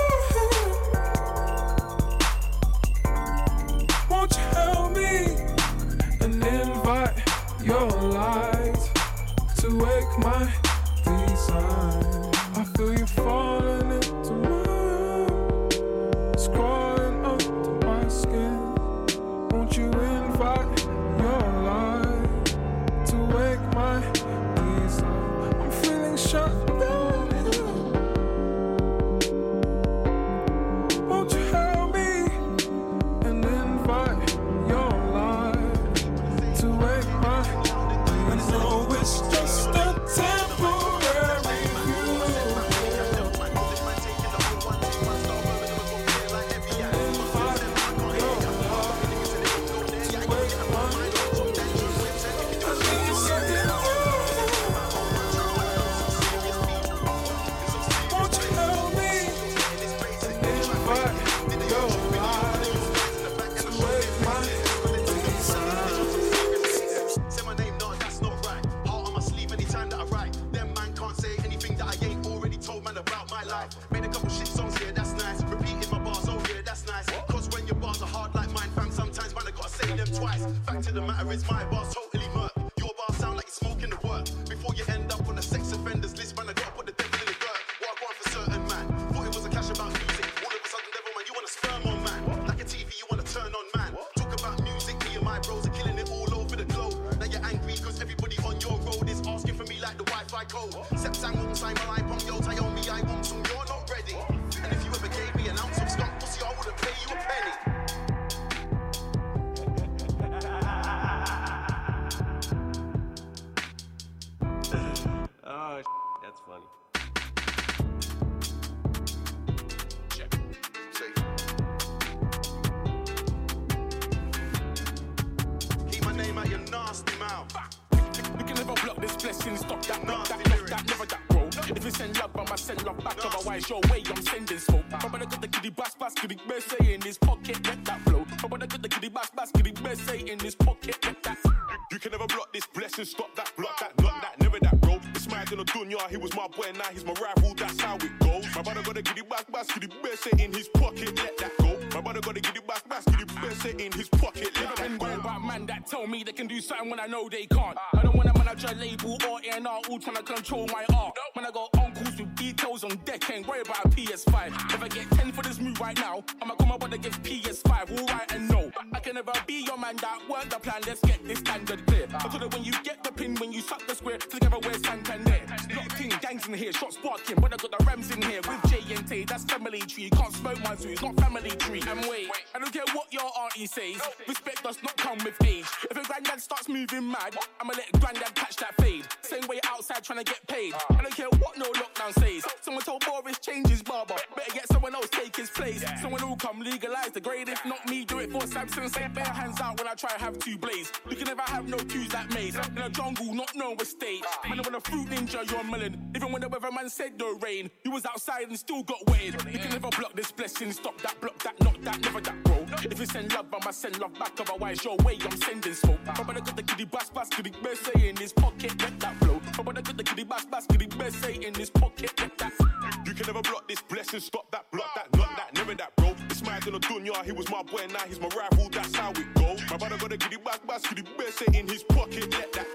Worried about a PS5. If I get 10 for this move right now, I'ma up with a give PS5, alright and no. I can never be your man that work the plan, let's get this standard clear. Because when you get the pin, when you suck the square, together we're Santander. Locked in, gangs in here, shots sparking, but I got the Rams in here with J and T, that's family tree. Can't smoke my zoo, it's not family tree. And wait, I don't care what your auntie says, respect does not come with age. If a granddad starts moving mad, I'ma let granddad catch that fade. Same way outside trying to get paid. I don't care what no lockdown says. Someone told Boris change his barber, better get someone else take his place. Someone who come legalize the grade, if not me, do it for Samson. Say bare hands out when I try to have two blades. You can never have no cues like maze. In a jungle, not known with stage. Man, when a fruit ninja, you're a melon. Even when the weatherman said no rain, you was outside and still got wet. You can never block this blessing, stop that, block that, not that, never that, bro. If you send love, I'ma send love back. Otherwise, your way, I'm sending smoke. But when I got the kitty bass, bass, kitty best say in his pocket, let that flow. But when I got the kitty bass, bass, kitty best say in his pocket, let that You can never block this blessing, stop that, block that, not that, never that, bro. It's mad in the dunya, he was my boy, now he's my rival, that's how it goes. My brother gotta get it back, get it best in his pocket, let that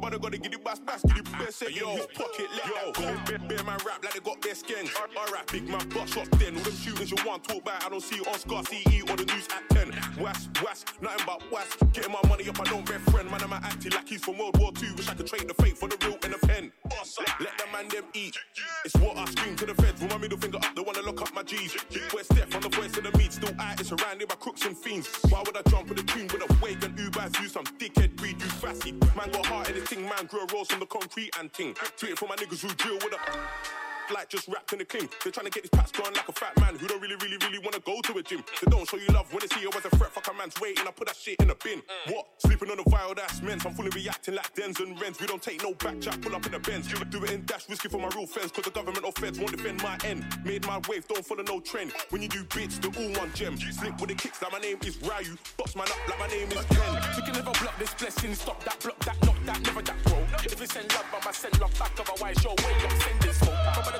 Brother gotta get it back, back, get it best ah, say in his pocket, let that go. Bear, man rap like they got their skins. Alright, big man, bust shots then. All them shootings you want talk about, I don't see it on Scar CE or the news at 10. Was, was, nothing but was. Getting my money up, I don't bet friend. Man, I'm acting like he's from World War II. Wish I could trade the fate for the real and the pen. Let the man them eat. It's what I scream to the feds. With my middle finger up, they wanna lock up my G's. Boy Steph on the voice of the meat. Still out, it's surrounded by crooks and fiends. Why would I jump with a tune with a wig and Ubers? You some dickhead breed, you fassy. Man got heart in his ting, man grew a rose from the concrete and ting. Tweet for my niggas who drill with a like just wrapped in a cling. They're trying to get these packs going like a fat man who don't really, really, really want to go to a gym. They don't show you love when they see you as a threat. Fuck a man's waiting, I put that shit in a bin. What? Sleeping on a wild ass men's. I'm fully reacting like dens and rents. We don't take no back chat, pull up in the Benz. Do it in dash, risky for my real fence. Cause the government or feds won't defend my end. Made my wave, don't follow no trend. When you do bits, they're all one gem. Slip with the kicks, like my name is Ryu. Box man up like my name is Ken. You can never block this blessing, stop that, block that, not that, never that, bro. If you send love, I'ma send love back. Otherwise, your way, I'm sending smoke.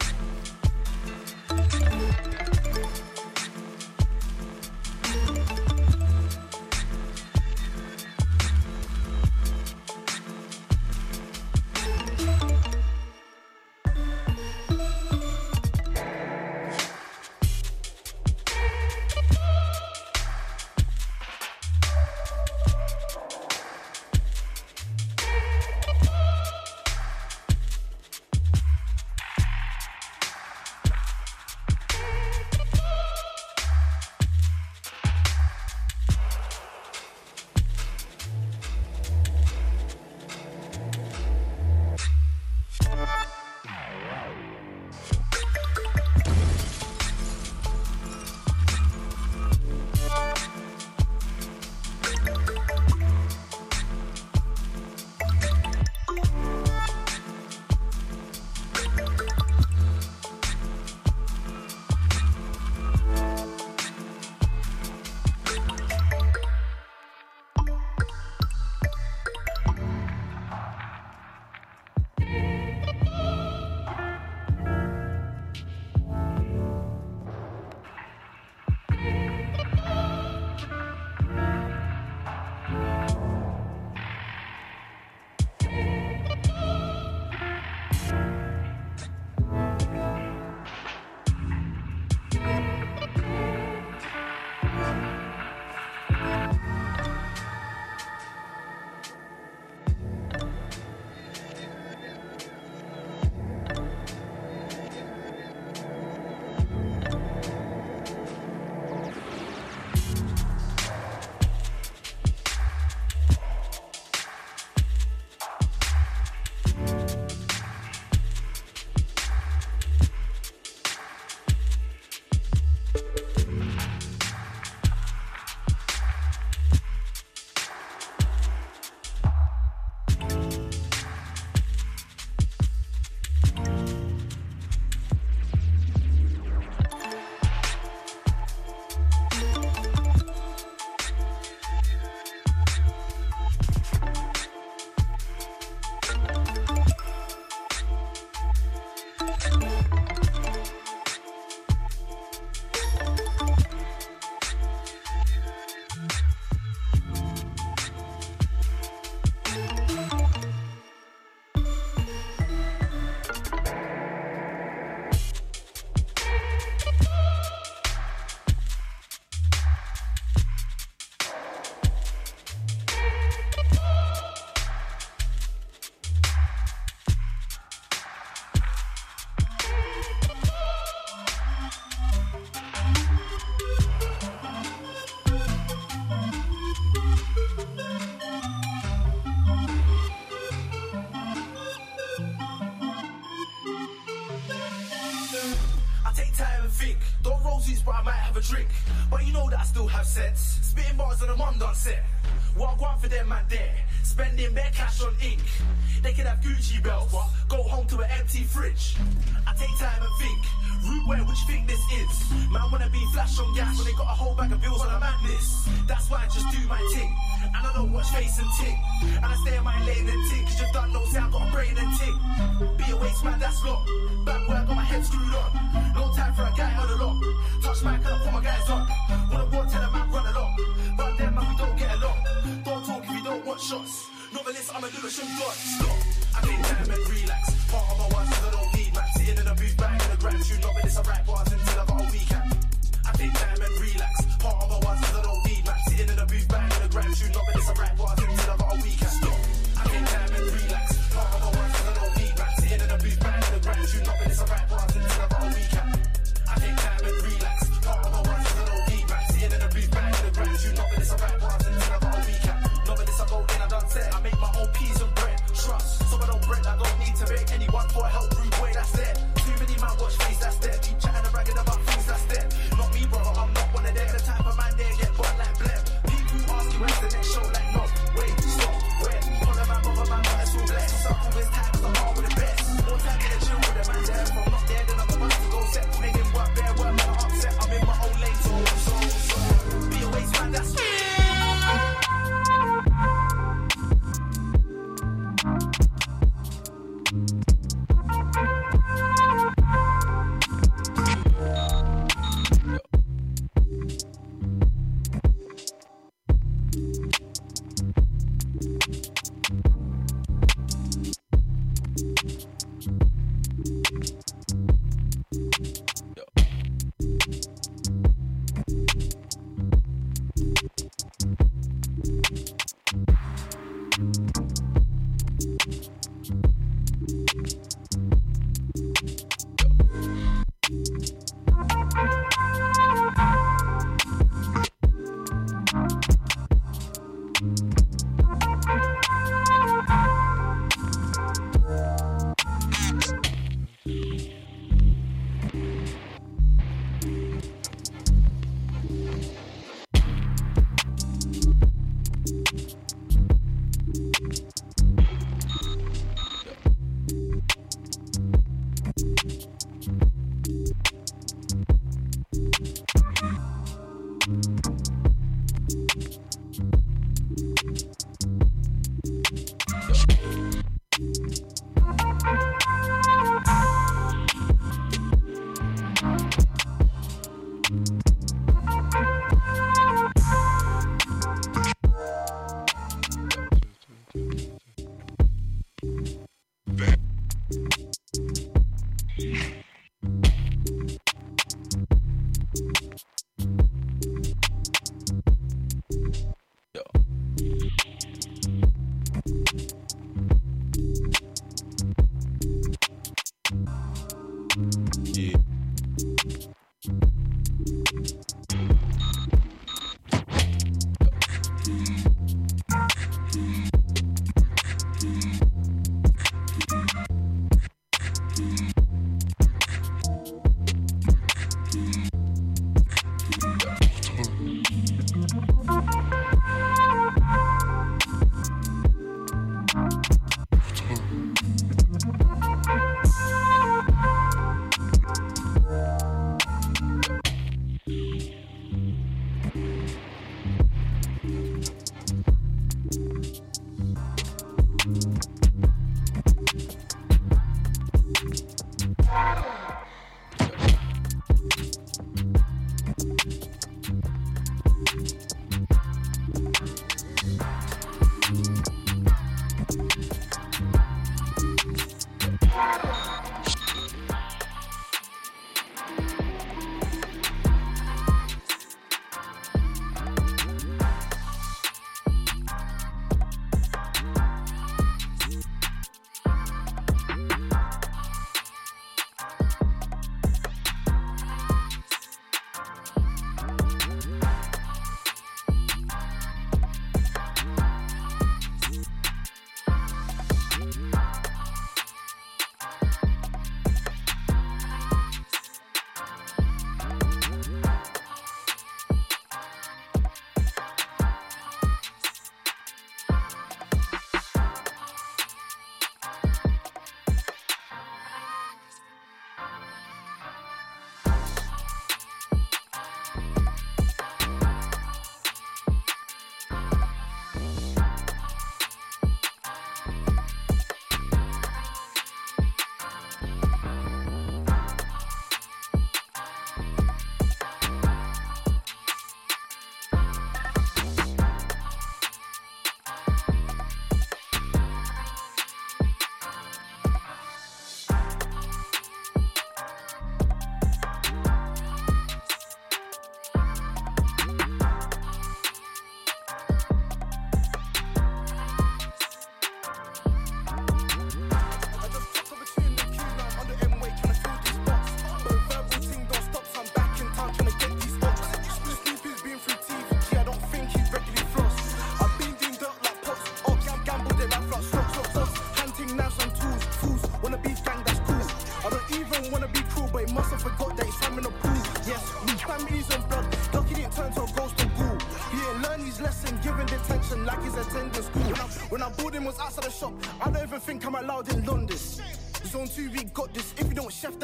man there, spending their cash on ink. They could have Gucci belts, but go home to an empty fridge. I take time and think, root where which thing this is. Man wanna be flash on gas when they got a whole bag of bills on a madness. That's why I just do my thing, and I don't watch face and tick, And I stay in my lane and tick. cause your dad knows how I got a brain and tick. Be a waste man, that's lot. Bad I got my head screwed on. No time for a guy on the lock. Touch my cup, put my guys on.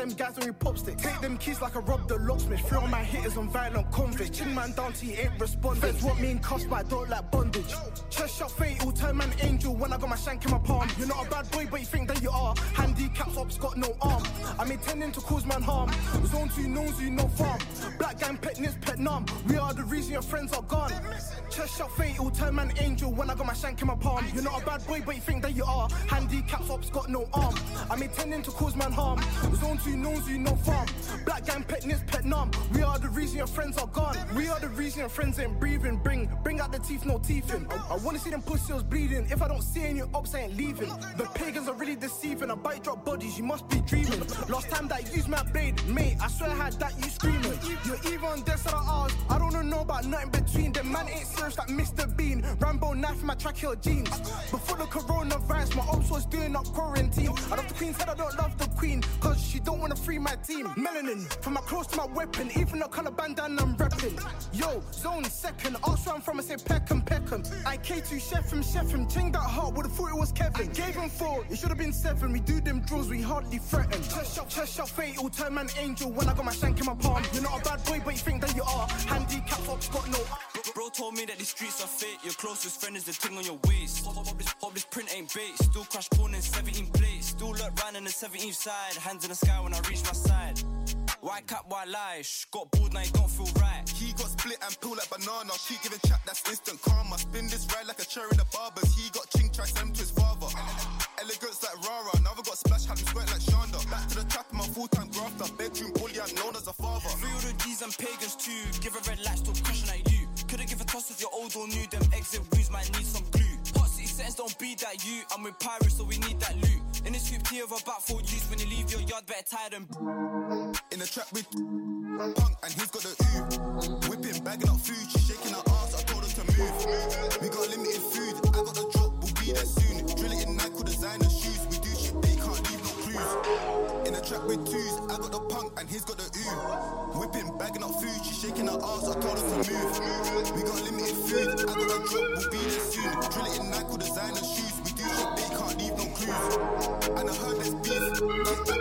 Them guys when we pop stick, take them keys like I robbed the locksmith. Throw my hitters on violent convict. Chin man down to you ain't responding. Want me in cuffs, but I don't like bondage. Chest shot fatal, turn man angel when I got my shank in my palm. You're not a bad boy, but you think that you are. Handicaps ops got no arm. I'm intending to cause man harm. Zone 2 knows you no farm. Black gang pet nits, pet numb. We are the reason your friends are gone. Chest shot fatal, turn man angel when I got my shank in my palm. You're not a bad boy, but you think that you are. Handicaps ops got no arm. I'm intending to cause man harm. Zone 2 knows you no farm. Black gang pet nits, pet numb. We are the reason your friends are gone. We are the reason your friends ain't breathing. Bring, bring out the teeth, no teeth in. I, I wanna see them pussies bleeding. If I don't see any ops, I ain't leaving. The pagans are really deceiving. A bite drop bodies, you must be dreaming. Last time that you used my blade, mate, I swear I had that you screaming. You're on death or ours. I don't know about nothing between them. Man ain't serious like Mr. Bean. Rambo knife in my track hill jeans. Before the coronavirus, my ops was doing up quarantine. I love the queen, said I don't love the queen. Cause she don't wanna free my team. Melanin, from my clothes to my weapon. Even the color bandana I'm repping. Yo, zone second. Ask where I'm from, I say Peckham, Peckham. I K2 chef him, chef him. Ching that heart, would've thought it was Kevin. I Gave him four, it should've been seven. We do them draws, we hardly threaten. Chest shot, chest shot, fatal. Turn man angel when I got my shank in my palm. You're not a bad boy, but you think that you are. Handicap got no. Bro told me that these streets are fake. Your closest friend is the thing on your waist. Hope, hope this, hope this print ain't bait. Still crash corners, 17 plates. Still look round in the 17th side. Hands in the sky when I reach my side. Why cap, why lie? Shh, got bored now, you don't feel right. He got split and peel like banana. Keep giving chat, that's instant karma. Spin this ride like a cherry in the barbers. He got ching try send to his father. Elegance like Rara. Now I got splash, had him sweat like Shonda. Back to the trap, a full time grafter. Bedroom bully, I'm known as a father. Free all the G's and pagans too. Give a red light, still crushing at you. Give if you're old or new. Them exit wounds might need some glue. Hot city settings don't be that you. I'm with pirates, so we need that loot. In this scoop tea of about four use. When you leave your yard, better tie them. In the trap with punk and he's got the ooh. Whipping, bagging up food, she's shaking her ass. I told her to move. We got limited food, I got the drop, we'll be there soon. Drill it in Nike designer shoes. We do shit, they can't leave no clues. In the trap with twos, I got the punk and he's got the ooh. Whipping, bagging up food, she's shaking her ass. I told her to move. We drop, we'll be there soon. Drill it in Nike designer shoes. We do shit, they can't leave no clues. And I heard there's beef.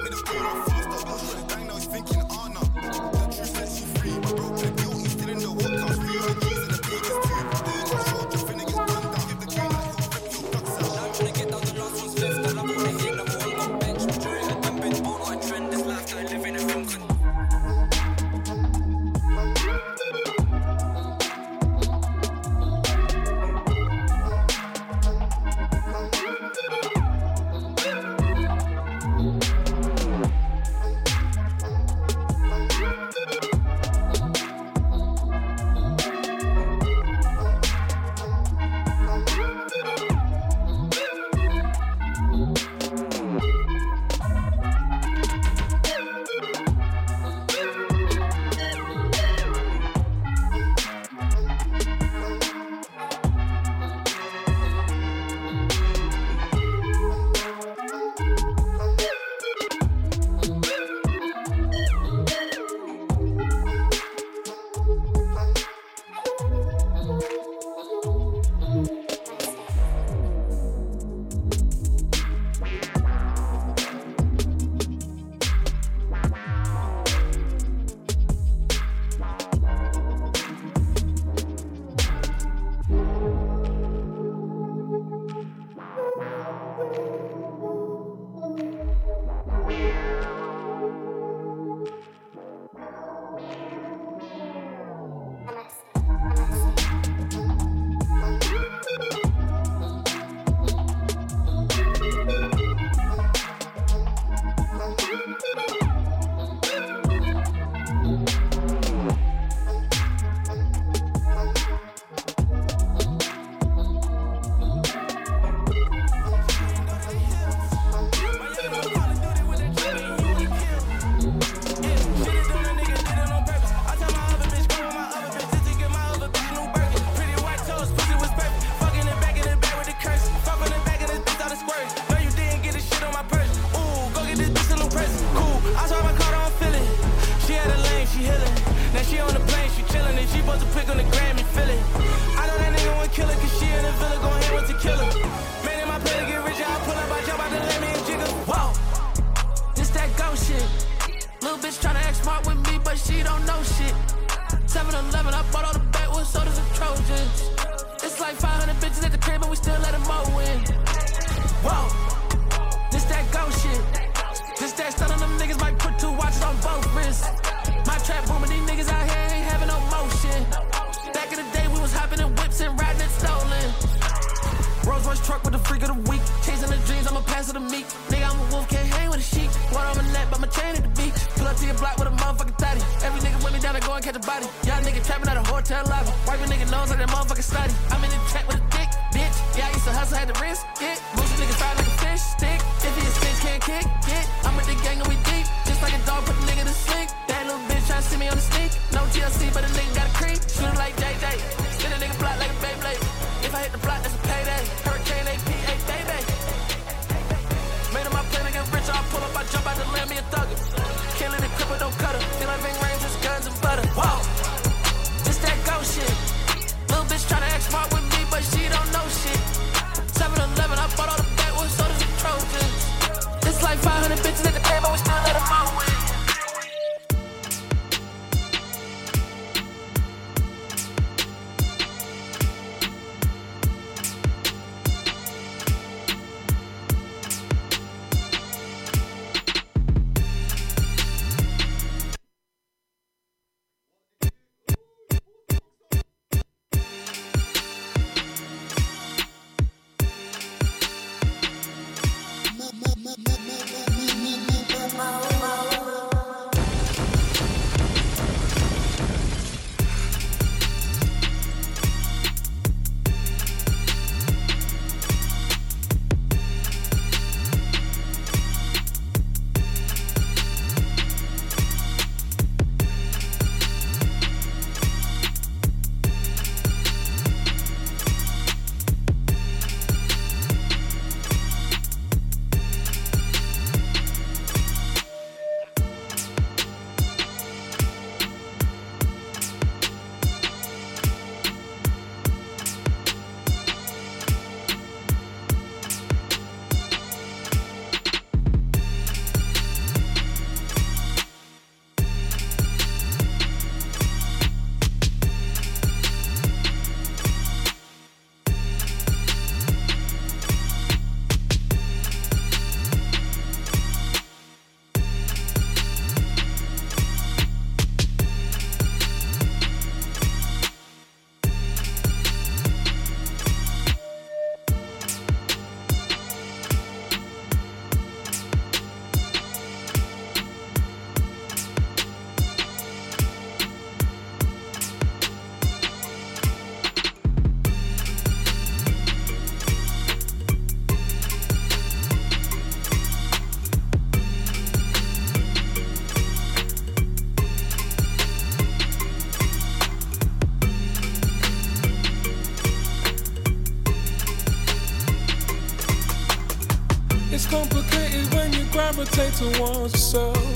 gravitate towards yourself.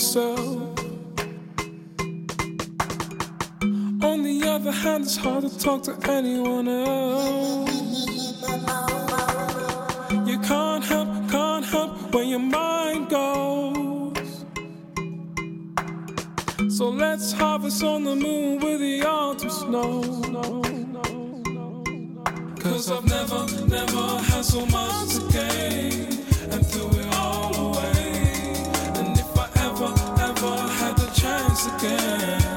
yourself. On the other hand, it's hard to talk to anyone else. You can't help, can't help where your mind goes. So let's harvest on the moon with the autumn snow. Cause I've never, never had so much to gain. again.